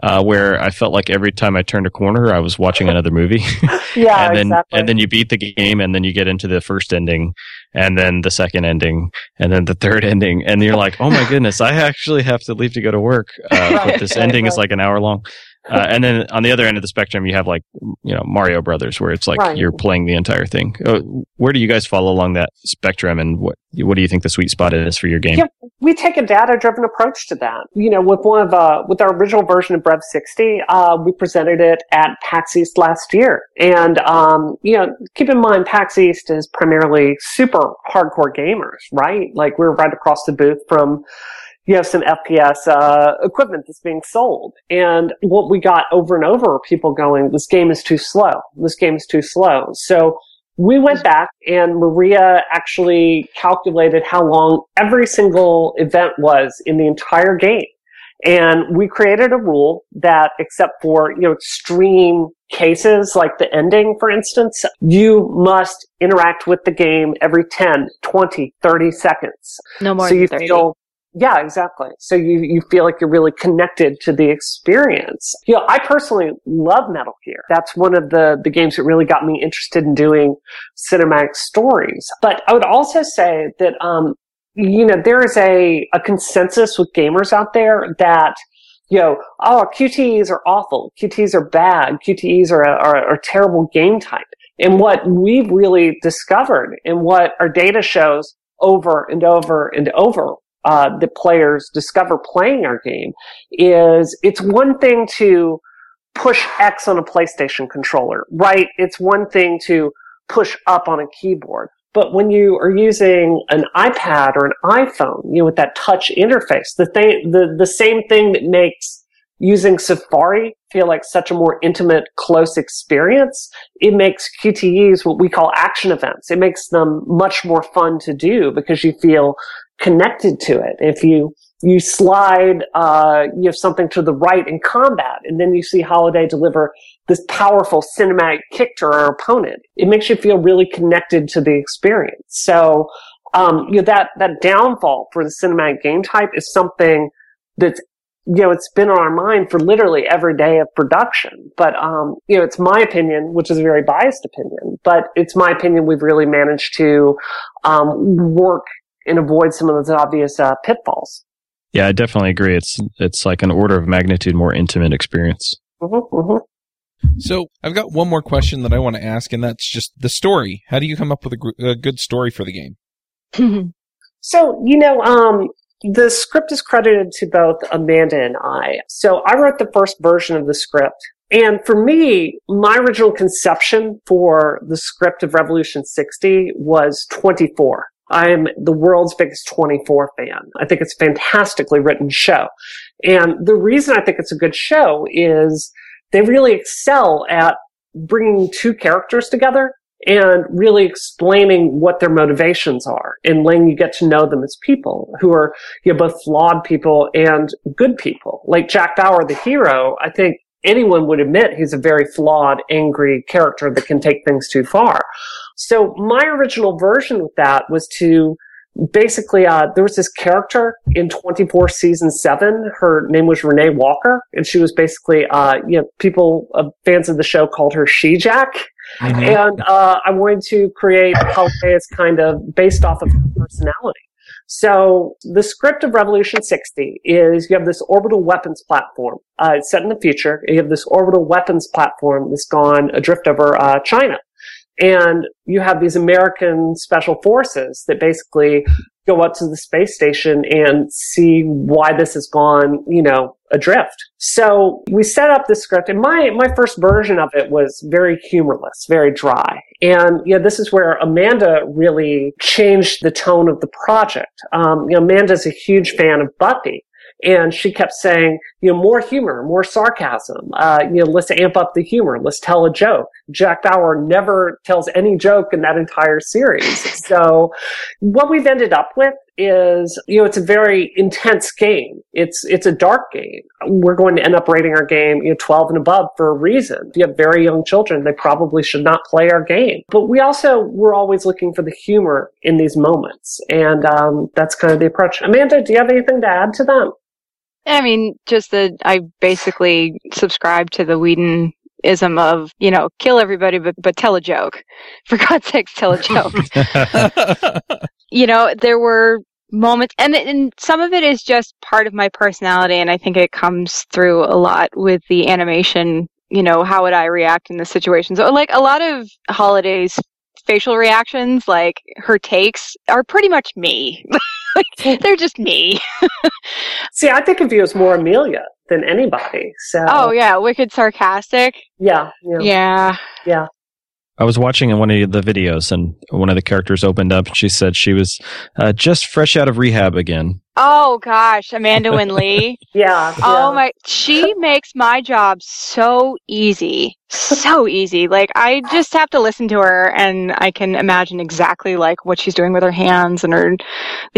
Uh, where I felt like every time I turned a corner, I was watching [LAUGHS] another movie. [LAUGHS] Yeah, and then exactly. and then you beat the game and then you get into the first ending and then the second ending and then the third ending and you're like oh my [LAUGHS] goodness i actually have to leave to go to work uh, but this ending is like an hour long [LAUGHS] uh, and then on the other end of the spectrum you have like you know mario brothers where it's like Right. you're playing the entire thing uh, where do you guys fall along that spectrum and what what do you think the sweet spot is for your game Yeah, we take a data-driven approach to that. You know, with one of uh, with our original version of Rev 60, uh, we presented it at PAX East last year, and um, you know, keep in mind PAX East is primarily super hardcore gamers, right? Like we're right across the booth from. You have some FPS uh, equipment that's being sold, and what we got over and over are people going, "This game is too slow. This game is too slow." So we went back and Maria actually calculated how long every single event was in the entire game. And we created a rule that, except for, you know, extreme cases like the ending, for instance, you must interact with the game every 10, 20, 30 seconds. No more so than you 30. feel yeah exactly so you you feel like you're really connected to the experience you know i personally love metal gear that's one of the the games that really got me interested in doing cinematic stories but i would also say that um you know there is a a consensus with gamers out there that you know, oh, QTEs are awful. QTEs are bad. QTEs are a, are, are a terrible game type. And what we've really discovered and what our data shows over and over and over uh, that players discover playing our game is it's one thing to push X on a PlayStation controller, right? It's one thing to push up on a keyboard. But when you are using an iPad or an iPhone, you know, with that touch interface, the thing, the, the same thing that makes using Safari feel like such a more intimate, close experience, it makes QTEs what we call action events. It makes them much more fun to do because you feel connected to it. If you you slide, uh, you have something to the right in combat, and then you see Holiday deliver this powerful cinematic kick to our opponent. It makes you feel really connected to the experience. So, um, you know, that, that downfall for the cinematic game type is something that's, you know, it's been on our mind for literally every day of production. But, um, you know, it's my opinion, which is a very biased opinion, but it's my opinion we've really managed to, um, work and avoid some of those obvious, uh, pitfalls. Yeah, I definitely agree. It's it's like an order of magnitude more intimate experience. Mm-hmm, mm-hmm. So I've got one more question that I want to ask, and that's just the story. How do you come up with a, gr- a good story for the game? [LAUGHS] So, you know, um, the script is credited to both Amanda and I. So I wrote the first version of the script. And for me, my original conception for the script of Revolution 60 was 24. I'm the world's biggest 24 fan. I think it's a fantastically written show. And the reason I think it's a good show is they really excel at bringing two characters together and really explaining what their motivations are and letting you get to know them as people who are you know, both flawed people and good people. Like Jack Bauer, the hero, I think anyone would admit he's a very flawed, angry character that can take things too far. So my original version with that was to basically, uh, there was this character in 24 season seven. Her name was Renee Walker, and she was basically, uh, you know, people, uh, fans of the show called her She Jack. And, uh, I wanted to create Holiday as kind of based off of her personality. So the script of Revolution 60 is you have this orbital weapons platform. Uh, it's set in the future. You have this orbital weapons platform that's gone adrift over uh, China. And you have these American special forces that basically go up to the space station and see why this has gone, you know, adrift. So we set up this script and my, my first version of it was very humorless, very dry. And, you know, this is where Amanda really changed the tone of the project. Um, you know, Amanda's a huge fan of Buffy. And she kept saying, you know, more humor, more sarcasm. Uh, you know, let's amp up the humor. Let's tell a joke. Jack Bauer never tells any joke in that entire series. [LAUGHS] So what we've ended up with is, you know, it's a very intense game. It's, it's a dark game. We're going to end up rating our game, you know, 12 and above for a reason. If you have very young children, they probably should not play our game. But we also, we're always looking for the humor in these moments. And, um, that's kind of the approach. Amanda, do you have anything to add to that? I mean, just that I basically subscribe to the Whedon ism of, you know, kill everybody but, but tell a joke. [LAUGHS] For God's sakes, tell a joke. [LAUGHS] you know, there were moments and, and some of it is just part of my personality and I think it comes through a lot with the animation, you know, how would I react in this situation? So like a lot of holidays facial reactions, like her takes are pretty much me. [LAUGHS] like, they're just me. [LAUGHS] See, I think of you as more Amelia than anybody. So, Oh yeah, wicked sarcastic. yeah, yeah, Yeah. yeah. I was watching one of the videos, and one of the characters opened up, and she said she was uh, just fresh out of rehab again. Oh gosh, Amanda Winn-Lee. Lee. [LAUGHS] Yeah. Oh yeah. my, she makes my job so easy. So easy. Like I just have to listen to her and I can imagine exactly like what she's doing with her hands and her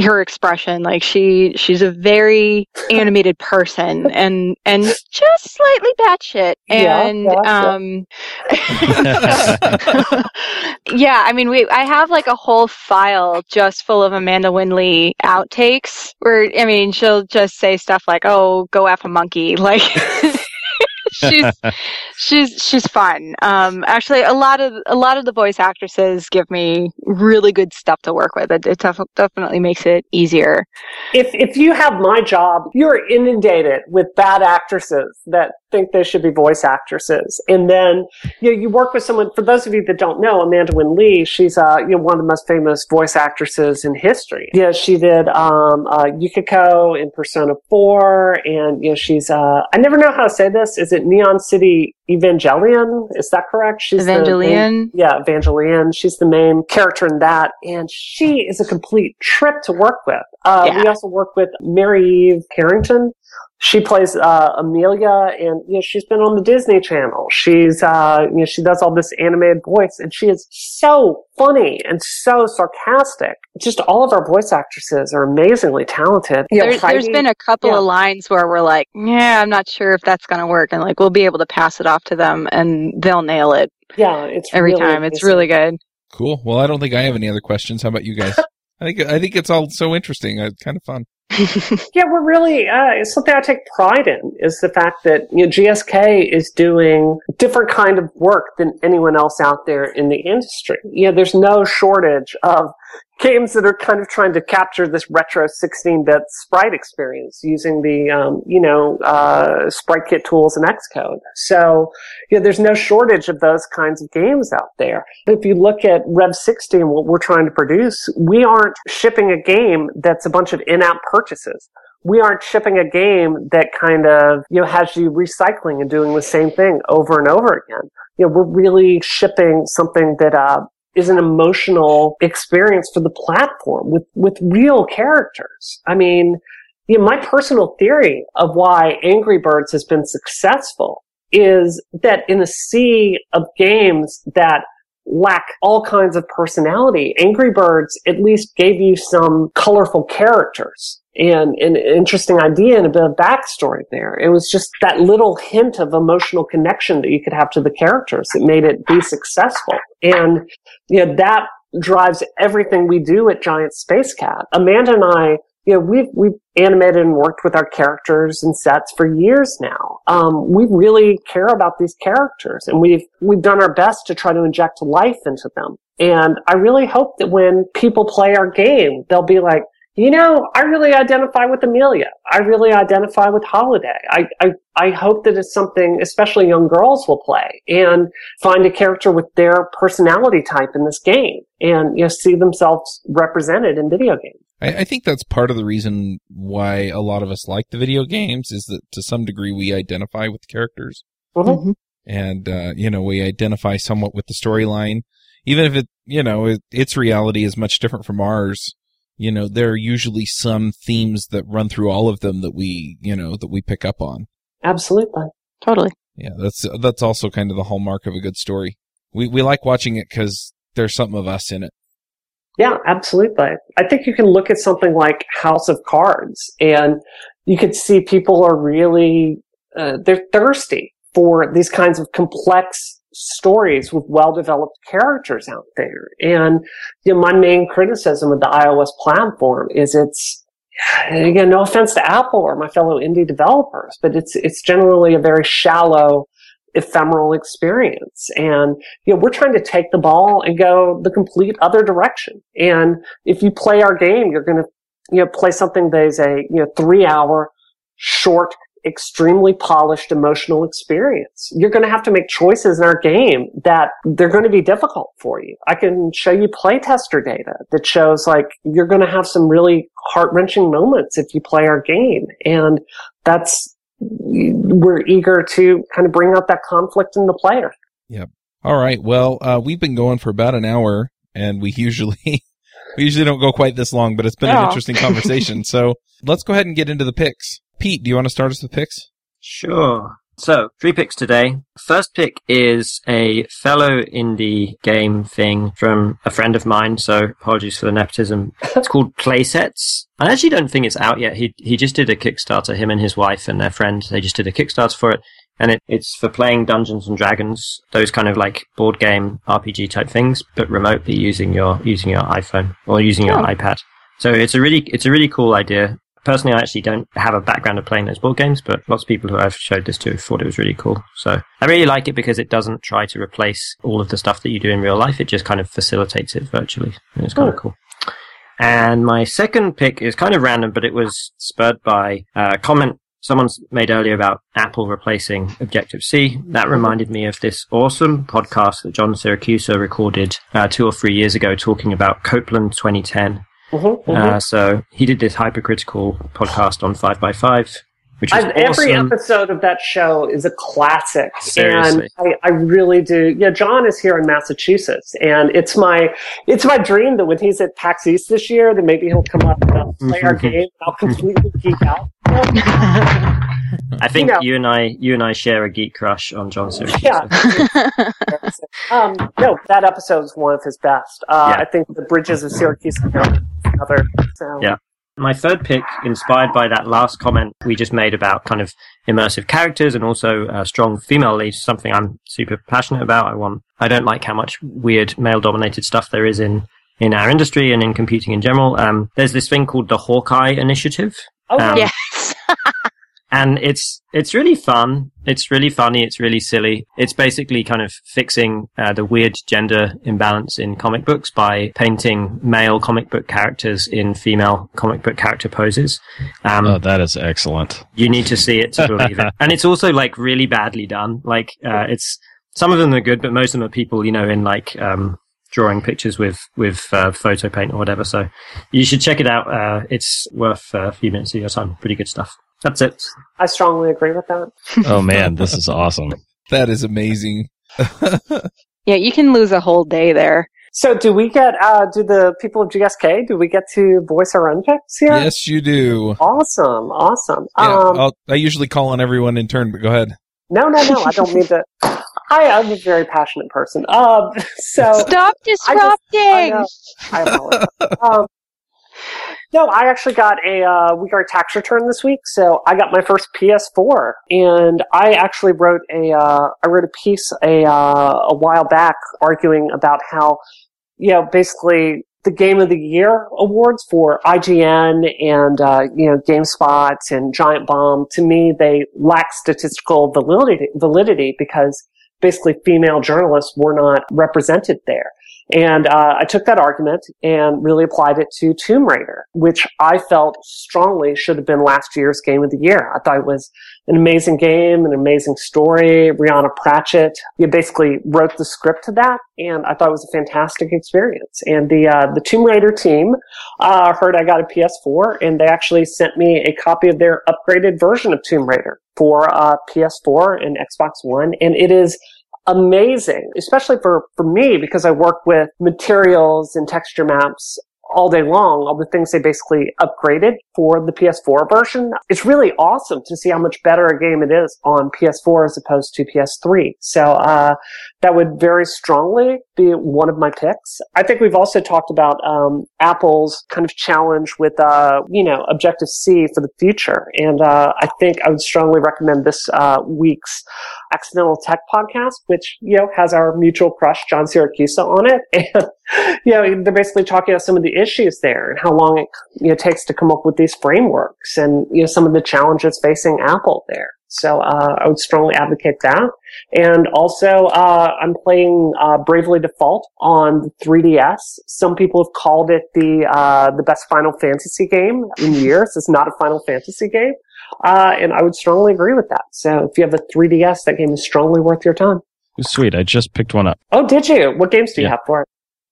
her expression. Like she she's a very animated person and and just slightly batshit. [LAUGHS] Yeah, And yeah, um [LAUGHS] yeah, I mean we I have like a whole file just full of Amanda Winn-Lee outtakes where I mean she'll just say stuff like, "Oh, go f a monkey." [LAUGHS] Like [LAUGHS] she's she's she's fun. Um actually a lot of a lot of the voice actresses give me really good stuff to work with. It, it def- definitely makes it easier. if if you have my job, you're inundated with bad actresses that think they should be voice actresses, and then you know, you work with someone. For those of you that don't know, Amanda Winn-Lee, she's uh you know one of the most famous voice actresses in history. Yeah, she did um uh, Yukiko in Persona Four, and you know she's uh I never know how to say this. Is it Neon City Evangelion? Is that correct? She's the main- Evangelion? yeah, Evangeline. She's the main character in that, and she is a complete trip to work with. Uh, Yeah. We also work with Mary Eve Harrington. She plays uh, Amelia, and you know she's been on the Disney Channel. She's uh, you know she does all this animated voice, and she is so funny and so sarcastic. Just all of our voice actresses are amazingly talented. You know, There's, there's Heidi- been a couple yeah. of lines where we're like, yeah, I'm not sure if that's going to work. And like, we'll be able to pass it off to them and they'll nail it yeah, it's every really time. It's really good. Cool. Well, I don't think I have any other questions. How about you guys? [LAUGHS] I think I think it's all so interesting. Uh, kind of fun. [LAUGHS] Yeah, we're really uh, it's something I take pride in is the fact that you know GSK is doing different kind of work than anyone else out there in the industry. You know, there's no shortage of games that are kind of trying to capture this retro 16-bit sprite experience using the um, you know uh, sprite kit tools and Xcode. So you know, there's no shortage of those kinds of games out there. If you look at Rev 60 and what we're trying to produce, we aren't shipping a game that's a bunch of in-app purchases. We aren't shipping a game that kind of, you know, has you recycling and doing the same thing over and over again. You know, we're really shipping something that, uh, is an emotional experience for the platform with, with real characters. I mean, you know, my personal theory of why Angry Birds has been successful is that in a sea of games that lack all kinds of personality, Angry Birds at least gave you some colorful characters and an interesting idea and a bit of backstory there. It was just that little hint of emotional connection that you could have to the characters that made it be successful. And, you know, that drives everything we do at Giant Spacekat. Amanda and I you know, we've we've animated and worked with our characters and sets for years now. Um, we really care about these characters, and we've we've done our best to try to inject life into them. And I really hope that when people play our game, they'll be like, you know, I really identify with Amelia. I really identify with Holiday. I, I, I hope that it's something especially young girls will play and find a character with their personality type in this game and, you know, see themselves represented in video games. I, I think that's part of the reason why a lot of us like the video games is that to some degree we identify with the characters Mhm. and uh, you know we identify somewhat with the storyline, even if it you know it, its reality is much different from ours. You know there are usually some themes that run through all of them that we you know that we pick up on. Absolutely. Totally. Yeah, that's that's also kind of the hallmark of a good story. We we like watching it because there's something of us in it. Yeah, absolutely. I think you can look at something like House of Cards and you could see people are really, uh, they're thirsty for these kinds of complex stories with well-developed characters out there. And, you know, my main criticism of the iOS platform is it's, again, no offense to Apple or my fellow indie developers, but it's, it's generally a very shallow, ephemeral experience. And, you know, we're trying to take the ball and go the complete other direction. And if you play our game, you're going to, you know, play something that is a, you know, three hour short, extremely polished emotional experience. You're going to have to make choices in our game that they're going to be difficult for you. I can show you playtester data that shows like you're going to have some really heart wrenching moments if you play our game. And that's, we're eager to kind of bring out that conflict in the player. Yep. All right. Well, uh, we've been going for about an hour, and we usually [LAUGHS] We usually don't go quite this long, but it's been an interesting conversation. So let's go ahead and get into the picks. Pete, do you want to start us with picks? Sure. So, three picks today. First pick is a fellow indie game thing from a friend of mine, so apologies for the nepotism. It's called Playsets. I actually don't think it's out yet. He he just did a Kickstarter, him and his wife and their friend, they just did a Kickstarter for it. And it, it's for playing Dungeons and Dragons, those kind of like board game RPG type things, but remotely using your using your iPhone or using your Oh. iPad. So it's a really it's a really cool idea. Personally, I actually don't have a background of playing those board games, but lots of people who I've showed this to thought it was really cool. So I really like it because it doesn't try to replace all of the stuff that you do in real life. It just kind of facilitates it virtually. And it's kind of cool. And my second pick is kind of random, but it was spurred by a comment someone's made earlier about Apple replacing Objective C. That reminded me of this awesome podcast that John Siracusa recorded uh, two or three years ago talking about Copland 2010. Mhm, mhm. Uh, so he did this hypercritical podcast on 5x5, which is I, every awesome. episode of that show is a classic, Seriously. and I, I really do. Yeah, John is here in Massachusetts, and it's my it's my dream that when he's at PAX East this year, that maybe he'll come up and I'll play our [LAUGHS] game, and I'll completely geek out. I think you know. you and I, you and I share a geek crush on John Siracusa. Yeah. [LAUGHS] um, no, that episode is one of his best. Uh, Yeah. I think the Bridges of Siracusa is another. So. Yeah. My third pick, inspired by that last comment we just made about kind of immersive characters and also uh, strong female leads, something I'm super passionate about. I want, I don't like how much weird male-dominated stuff there is in in our industry and in computing in general. Um, there's this thing called the Hawkeye Initiative. Oh, Um, yes. [LAUGHS] and it's it's really fun. It's really funny. It's really silly. It's basically kind of fixing uh, the weird gender imbalance in comic books by painting male comic book characters in female comic book character poses. Um, Oh, that is excellent. you need to see it to believe it, [LAUGHS] and it's also like really badly done. Like uh, it's some of them are good, but most of them are people you know in like um, drawing pictures with with uh, photo paint or whatever. So you should check it out. Uh, it's worth uh, a few minutes of your time. Pretty good stuff. That's it. I strongly agree with that. Oh man, this is awesome. [LAUGHS] That is amazing. [LAUGHS] Yeah, you can lose a whole day there. So, do we get? Uh, do the people of GSK? Do we get to voice our own picks here? Yes, you do. Awesome, awesome. Yeah, um, I'll, I usually call on everyone in turn, but go ahead. no, no, no. I don't mean to. [LAUGHS] I I'm a very passionate person. Um, so Stop I disrupting. know. I apologize. um, no, I actually got a uh, we got a tax return this week, so I got my first PS4, and I actually wrote a uh, I wrote a piece a uh, a while back arguing about how you know basically the Game of the Year awards for IGN and uh, you know GameSpot and Giant Bomb to me they lack statistical validity validity because basically female journalists were not represented there. And uh, I took that argument and really applied it to Tomb Raider, which I felt strongly should have been last year's Game of the Year. I thought it was an amazing game, an amazing story. Rhianna Pratchett, you basically wrote the script to that, and I thought it was a fantastic experience. And the uh, the Tomb Raider team uh, heard I got a PS4, and they actually sent me a copy of their upgraded version of Tomb Raider for uh, PS4 and Xbox One, and it is amazing, especially for, for me because I work with materials and texture maps all day long, all the things they basically upgraded for the PS4 version. It's really awesome to see how much better a game it is on PS4 as opposed to PS3. So, uh, that would very strongly be one of my picks. I think we've also talked about, um, Apple's kind of challenge with, uh, you know, Objective C for the future. And, uh, I think I would strongly recommend this, uh, week's Accidental Tech podcast, which, you know, has our mutual crush, John Siracusa on it. [LAUGHS] And, [LAUGHS] you know, they're basically talking about some of the issues there and how long it you know, takes to come up with these frameworks and, you know, some of the challenges facing Apple there. So, uh, I would strongly advocate that. And also, uh, I'm playing, uh, Bravely Default on the 3DS. Some people have called it the, uh, the best Final Fantasy game in years. It's not a Final Fantasy game. Uh, and I would strongly agree with that. So if you have a 3DS, that game is strongly worth your time. Sweet. I just picked one up. Oh, did you? What games do you Yeah. have for it?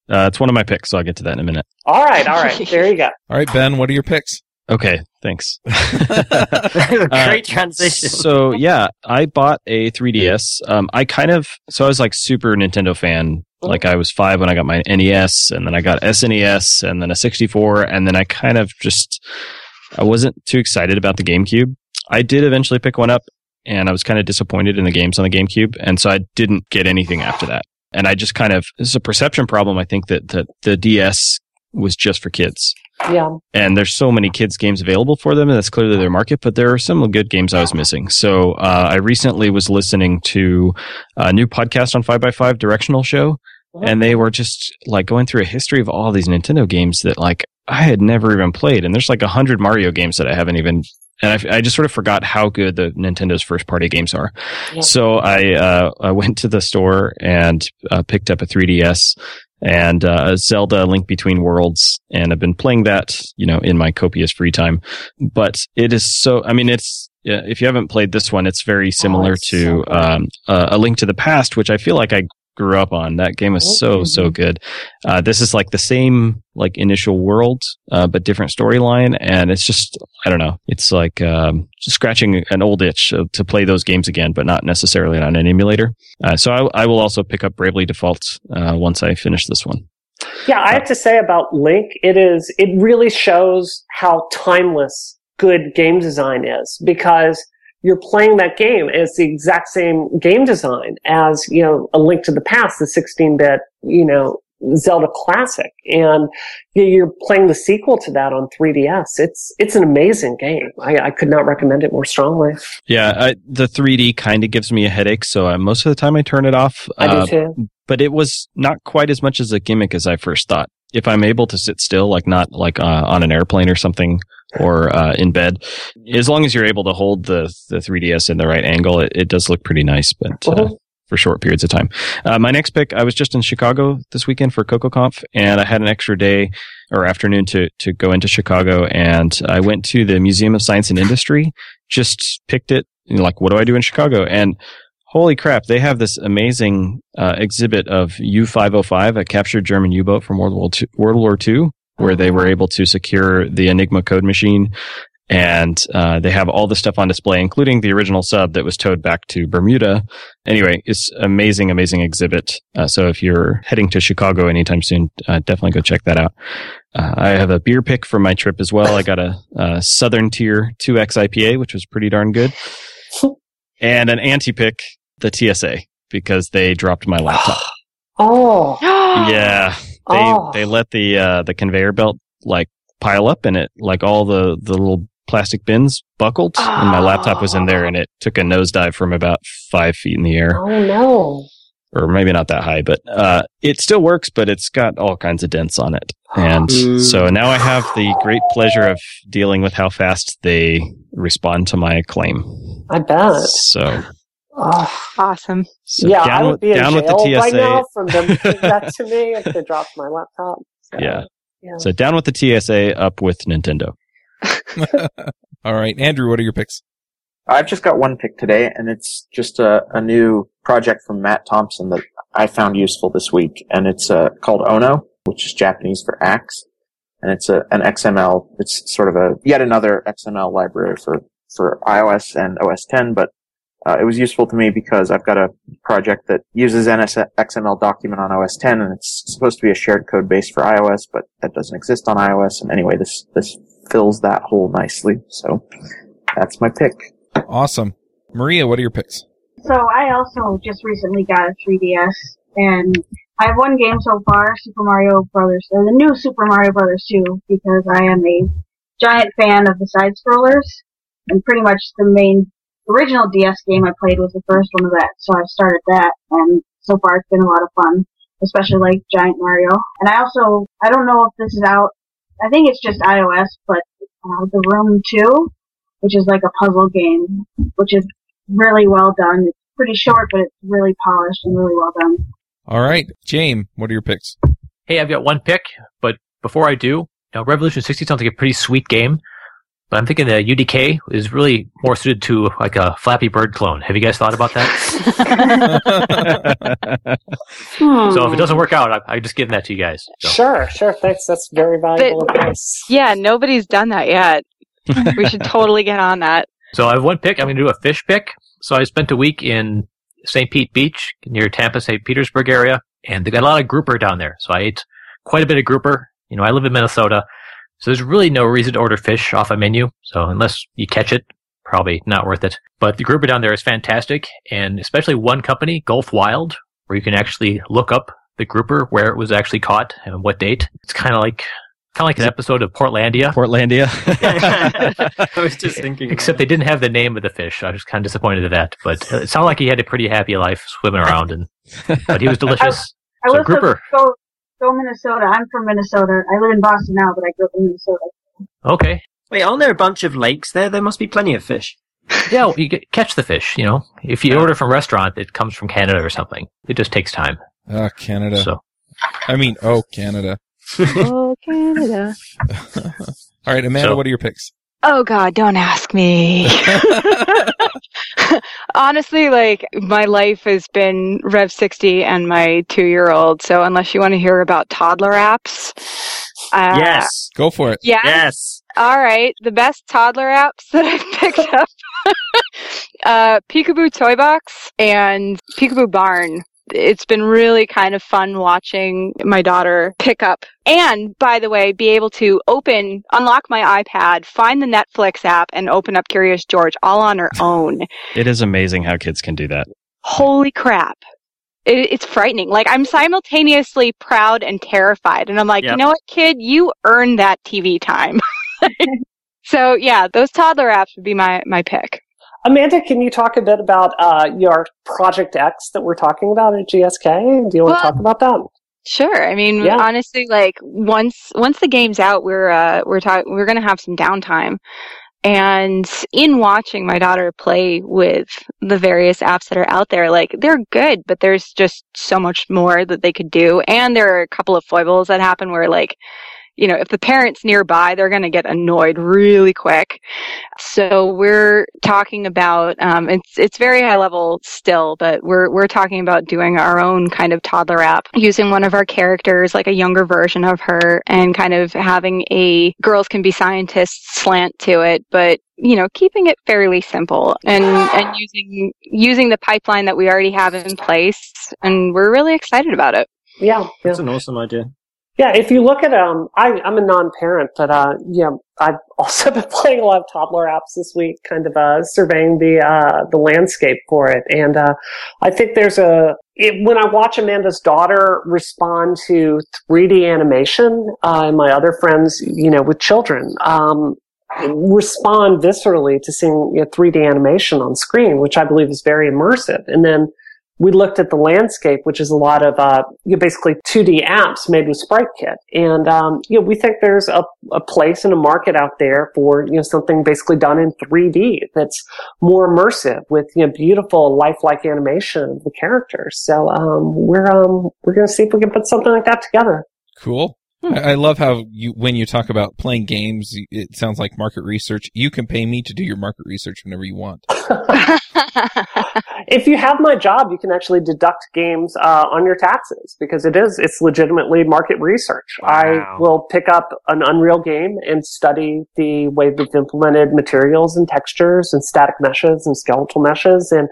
Uh, it's one of my picks, so I'll get to that in a minute. All right, all right. There you go. [LAUGHS] All right, Ben, what are your picks? Okay, thanks. [LAUGHS] [LAUGHS] Great Uh, transition. So yeah, I bought a 3DS. Um, I kind of so I was like super Nintendo fan Like I was five when I got my NES, and then I got SNES, and then a 64, and then I kind of just I wasn't too excited about the GameCube. I did eventually pick one up, and I was kind of disappointed in the games on the GameCube, and so I didn't get anything after that. And I just kind of it's a perception problem. I think that that the DS was just for kids. Yeah. And there's so many kids games available for them, and that's clearly their market. But there are some good games I was missing. So uh, I recently was listening to a new podcast on Five by Five Directional Show, and they were just like going through a history of all these Nintendo games that like I had never even played. And there's like a hundred Mario games that I haven't even. And I, I just sort of forgot how good the Nintendo's first party games are. Yeah. So I, uh, I went to the store and uh, picked up a 3DS and uh, Zelda Link Between Worlds, and I've been playing that, you know, in my copious free time. But it is so, I mean, it's, if you haven't played this one, it's very similar it's to so um, uh, A Link to the Past, which I feel like I grew up on. That game was so, so good. Uh, this is like the same, like initial world, uh, but different storyline. And it's just, I don't know, it's like, um, scratching an old itch to play those games again, but not necessarily on an emulator. Uh, so I, I will also pick up Bravely Default, uh, once I finish this one. Yeah, I have to say about Link, it is, it really shows how timeless good game design is because you're playing that game. It's the exact same game design as, you know, A Link to the Past, the 16-bit, you know, Zelda classic. And you- you're playing the sequel to that on 3DS. It's, it's an amazing game. I, I could not recommend it more strongly. Yeah, I, the 3D kind of gives me a headache, so uh, most of the time I turn it off. I Uh, do too. but it was not quite as much as a gimmick as I first thought. If I'm able to sit still, like not like uh, on an airplane or something, or uh, in bed, as long as you're able to hold the the 3ds in the right angle, it, it does look pretty nice. But uh, Mhm. for short periods of time, uh, my next pick, I was just in Chicago this weekend for CocoConf, and I had an extra day or afternoon to to go into Chicago, and I went to the Museum of Science and Industry. Just picked it, you know, like what do I do in Chicago? And holy crap, they have this amazing uh, exhibit of U-505, a captured German U-boat from World War II, World War II, where they were able to secure the Enigma code machine. And uh, they have all the stuff on display, including the original sub that was towed back to Bermuda. Anyway, it's amazing, amazing exhibit. Uh, so if you're heading to Chicago anytime soon, uh, definitely go check that out. Uh, I have a beer pick for my trip as well. I got a, a Southern Tier 2X IPA, which was pretty darn good, [LAUGHS] and an anti pick, the TSA, because they dropped my laptop. [GASPS] Oh, [GASPS] yeah, they Oh. they let the uh, the conveyor belt like pile up, and it like all the the little plastic bins buckled, and my laptop was in there, and it took a nosedive from about five feet in the air, oh no. or maybe not that high, but uh, it still works, but it's got all kinds of dents on it, and so now I have the great pleasure of dealing with how fast they respond to my claim. I bet. So, Oh. Awesome. so yeah, I would with be in down with jail the TSA. right now from them to that to me if they [LAUGHS] dropped my laptop. So, Yeah. yeah. So down with the TSA, up with Nintendo. [LAUGHS] All right, Andrew, what are your picks? I've just got one pick today, and it's just a, a new project from Matt Thompson that I found useful this week, and it's uh, called Ono, which is Japanese for axe, and it's a, an XML. It's sort of a yet another XML library for for iOS and OS 10, but uh, it was useful to me because I've got a project that uses an XML document on OS 10, and it's supposed to be a shared code base for iOS, but that doesn't exist on iOS. And anyway, this this fills that hole nicely. So that's my pick. Awesome. Maria, what are your picks? So I also just recently got a 3DS, and I have one game so far, Super Mario Brothers, or the new Super Mario Brothers 2, because I am a giant fan of the side scrollers, and pretty much the main original DS game I played was the first one of that, so I started that, and so far it's been a lot of fun, especially like Giant Mario. And I also, I don't know if this is out, I think it's just iOS, but uh, The Room 2, which is like a puzzle game, which is really well done. It's pretty short, but it's really polished and really well done. All right, James, what are your picks? Hey, I've got one pick, but before I do, now Revolution 60 sounds like a pretty sweet game, but I'm thinking the UDK is really more suited to like a Flappy Bird clone. Have you guys thought about that? Hmm. So if it doesn't work out, I, I'm just giving that to you guys. So. Sure, sure. Thanks. That's very valuable advice. Yeah, nobody's done that yet. we should [LAUGHS] totally get on that. So I have one pick. I'm going to do a fish pick. So I spent a week in St. Pete Beach near Tampa, St. Petersburg area, and they got a lot of grouper down there. So I ate quite a bit of grouper. You know, I live in Minnesota, so there's really no reason to order fish off a menu. So unless you catch it, probably not worth it. But the grouper down there is fantastic, and especially one company, Gulf Wild, where you can actually look up the grouper where it was actually caught and what date. It's kind of like kind of like an episode of Portlandia. Portlandia. [LAUGHS] I was just [LAUGHS] thinking. Except they didn't have the name of the fish. I was kind of disappointed at that. But it sounded like he had a pretty happy life swimming around, and but he was [LAUGHS] delicious. I So was grouper. go go Minnesota. I'm from Minnesota. I live in Boston now, but I grew up in Minnesota. Okay. Wait, aren't there a bunch of lakes there? There must be plenty of fish. [LAUGHS] Yeah, well, you get, catch the fish. You know, if you order from a restaurant, it comes from Canada or something. It just takes time. Ah, Canada. So I mean, oh, Canada. [LAUGHS] oh, Canada. [LAUGHS] All right, Amanda, So- what are your picks? Oh God, don't ask me. Honestly, like my life has been Rev 60 and my two year old. So unless you want to hear about toddler apps, uh, yes. Go for it. yeah, Yes. all right. The best toddler apps that I've [LAUGHS] picked up, [LAUGHS] uh, Peekaboo Toy Box and Peekaboo Barn. It's been really kind of fun watching my daughter pick up and, by the way, be able to open, unlock my iPad, find the Netflix app, and open up Curious George all on her own. it is amazing how kids can do that. Holy crap. It, it's frightening. Like, I'm simultaneously proud and terrified. And I'm like, you know what, kid? You earned that TV time. [LAUGHS] so, yeah, those toddler apps would be my, my pick. Amanda, can you talk a bit about uh, your Project X that we're talking about at GSK? Do you want Well- to talk about that? Sure. I mean, Yeah. honestly, like once once the game's out, we're uh, we're talking we're gonna have some downtime. And in watching my daughter play with the various apps that are out there, like they're good, but there's just so much more that they could do. And there are a couple of foibles that happen where, like, you know, if the parent's nearby, they're going to get annoyed really quick. So we're talking about um, it's it's very high level still, but we're we're talking about doing our own kind of toddler app using one of our characters, like a younger version of her, and kind of having a girls can be scientists slant to it, but you know, keeping it fairly simple and and using using the pipeline that we already have in place, and we're really excited about it. Yeah, yeah. That's an awesome idea. Yeah, if you look at um, I, I'm a non-parent, but uh, yeah, I've [LAUGHS] also been playing a lot of toddler apps this week, kind of uh, surveying the uh, the landscape for it, and uh, I think there's a it, when I watch Amanda's daughter respond to 3D animation, uh, and my other friends, you know, with children, um, respond viscerally to seeing you know, 3D animation on screen, which I believe is very immersive, and then we looked at the landscape, which is a lot of uh, you know, basically 2D apps made with SpriteKit, and um, you know we think there's a, a place in a market out there for you know something basically done in 3D that's more immersive with you know beautiful lifelike animation of the characters. So um, we're um, we're going to see if we can put something like that together. Cool. I I love how you when you talk about playing games, it sounds like market research. You can pay me to do your market research whenever you want. [LAUGHS] [LAUGHS] if you have my job, you can actually deduct games uh, on your taxes because it is it's legitimately market research. I will pick up an Unreal game and study the way we've implemented materials and textures and static meshes and skeletal meshes and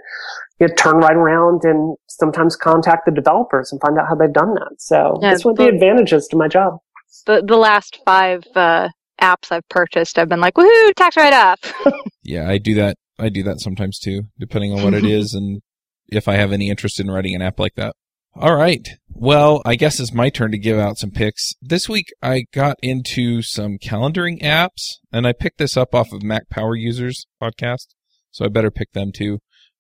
you know, turn right around and sometimes contact the developers and find out how they've done that. So Yeah, that's one of the advantages to my job. the the last five uh, apps I've purchased, I've been like, woohoo, tax write off. [LAUGHS] Yeah, I do that. I do that sometimes too, depending on what it is [LAUGHS] and if I have any interest in writing an app like that. All right. Well, I guess it's my turn to give out some picks. This week I got into some calendaring apps and I picked this up off of Mac Power Users podcast. So I better pick them too.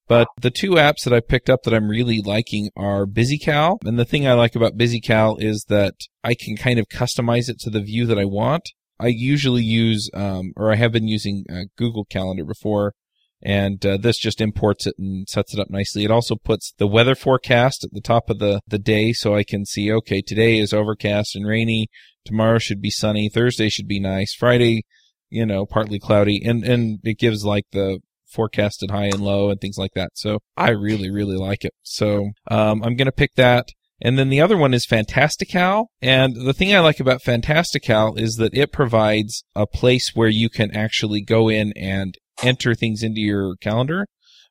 But the two apps that I picked up that I'm really liking are BusyCal. And the thing I like about BusyCal is that I can kind of customize it to the view that I want. I usually use, um, or I have been using uh, Google Calendar before, and uh, this just imports it and sets it up nicely. It also puts the weather forecast at the top of the, the day so I can see, okay, today is overcast and rainy. Tomorrow should be sunny. Thursday should be nice. Friday, you know, partly cloudy. And, and it gives like the forecasted high and low and things like that. So I really, really like it. So, um, I'm going to pick that. And then the other one is Fantastical. And the thing I like about Fantastical is that it provides a place where you can actually go in and enter things into your calendar.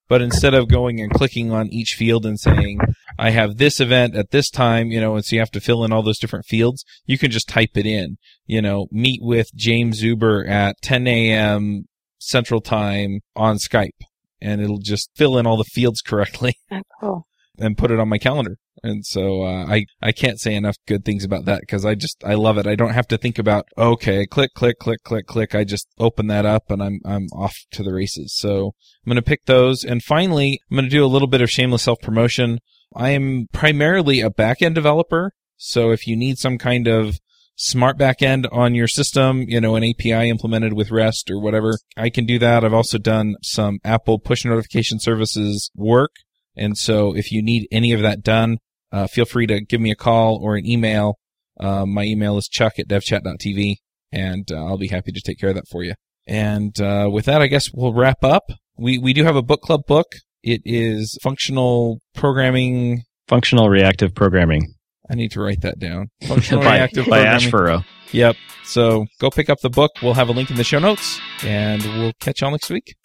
But instead of going and clicking on each field and saying, I have this event at this time, you know, and so you have to fill in all those different fields. You can just type it in, you know, meet with Jaim Zuber at 10 a.m. Central Time on Skype, and it'll just fill in all the fields [LAUGHS] correctly Oh, cool. and put it on my calendar. And so uh, I I can't say enough good things about that because I just I love it. I don't have to think about okay, click click click click click. I just open that up and I'm I'm off to the races. So I'm to pick those. And finally, I'm to do a little bit of shameless self promotion. I am primarily a backend developer. So if you need some kind of smart backend on your system, you know, an API implemented with REST or whatever, I can do that. I've also done some Apple push notification services work. And so if you need any of that done, uh, feel free to give me a call or an email. Uh, my email is chuck at devchat.tv and uh, I'll be happy to take care of that for you. And uh, with that, I guess we'll wrap up. We we do have a book club book. It is functional programming. Functional reactive programming I need to write that down. [LAUGHS] Functional by, reactive by programming. Ash Furrow. Yep. So go pick up the book. We'll have a link in the show notes, and we'll catch y'all next week.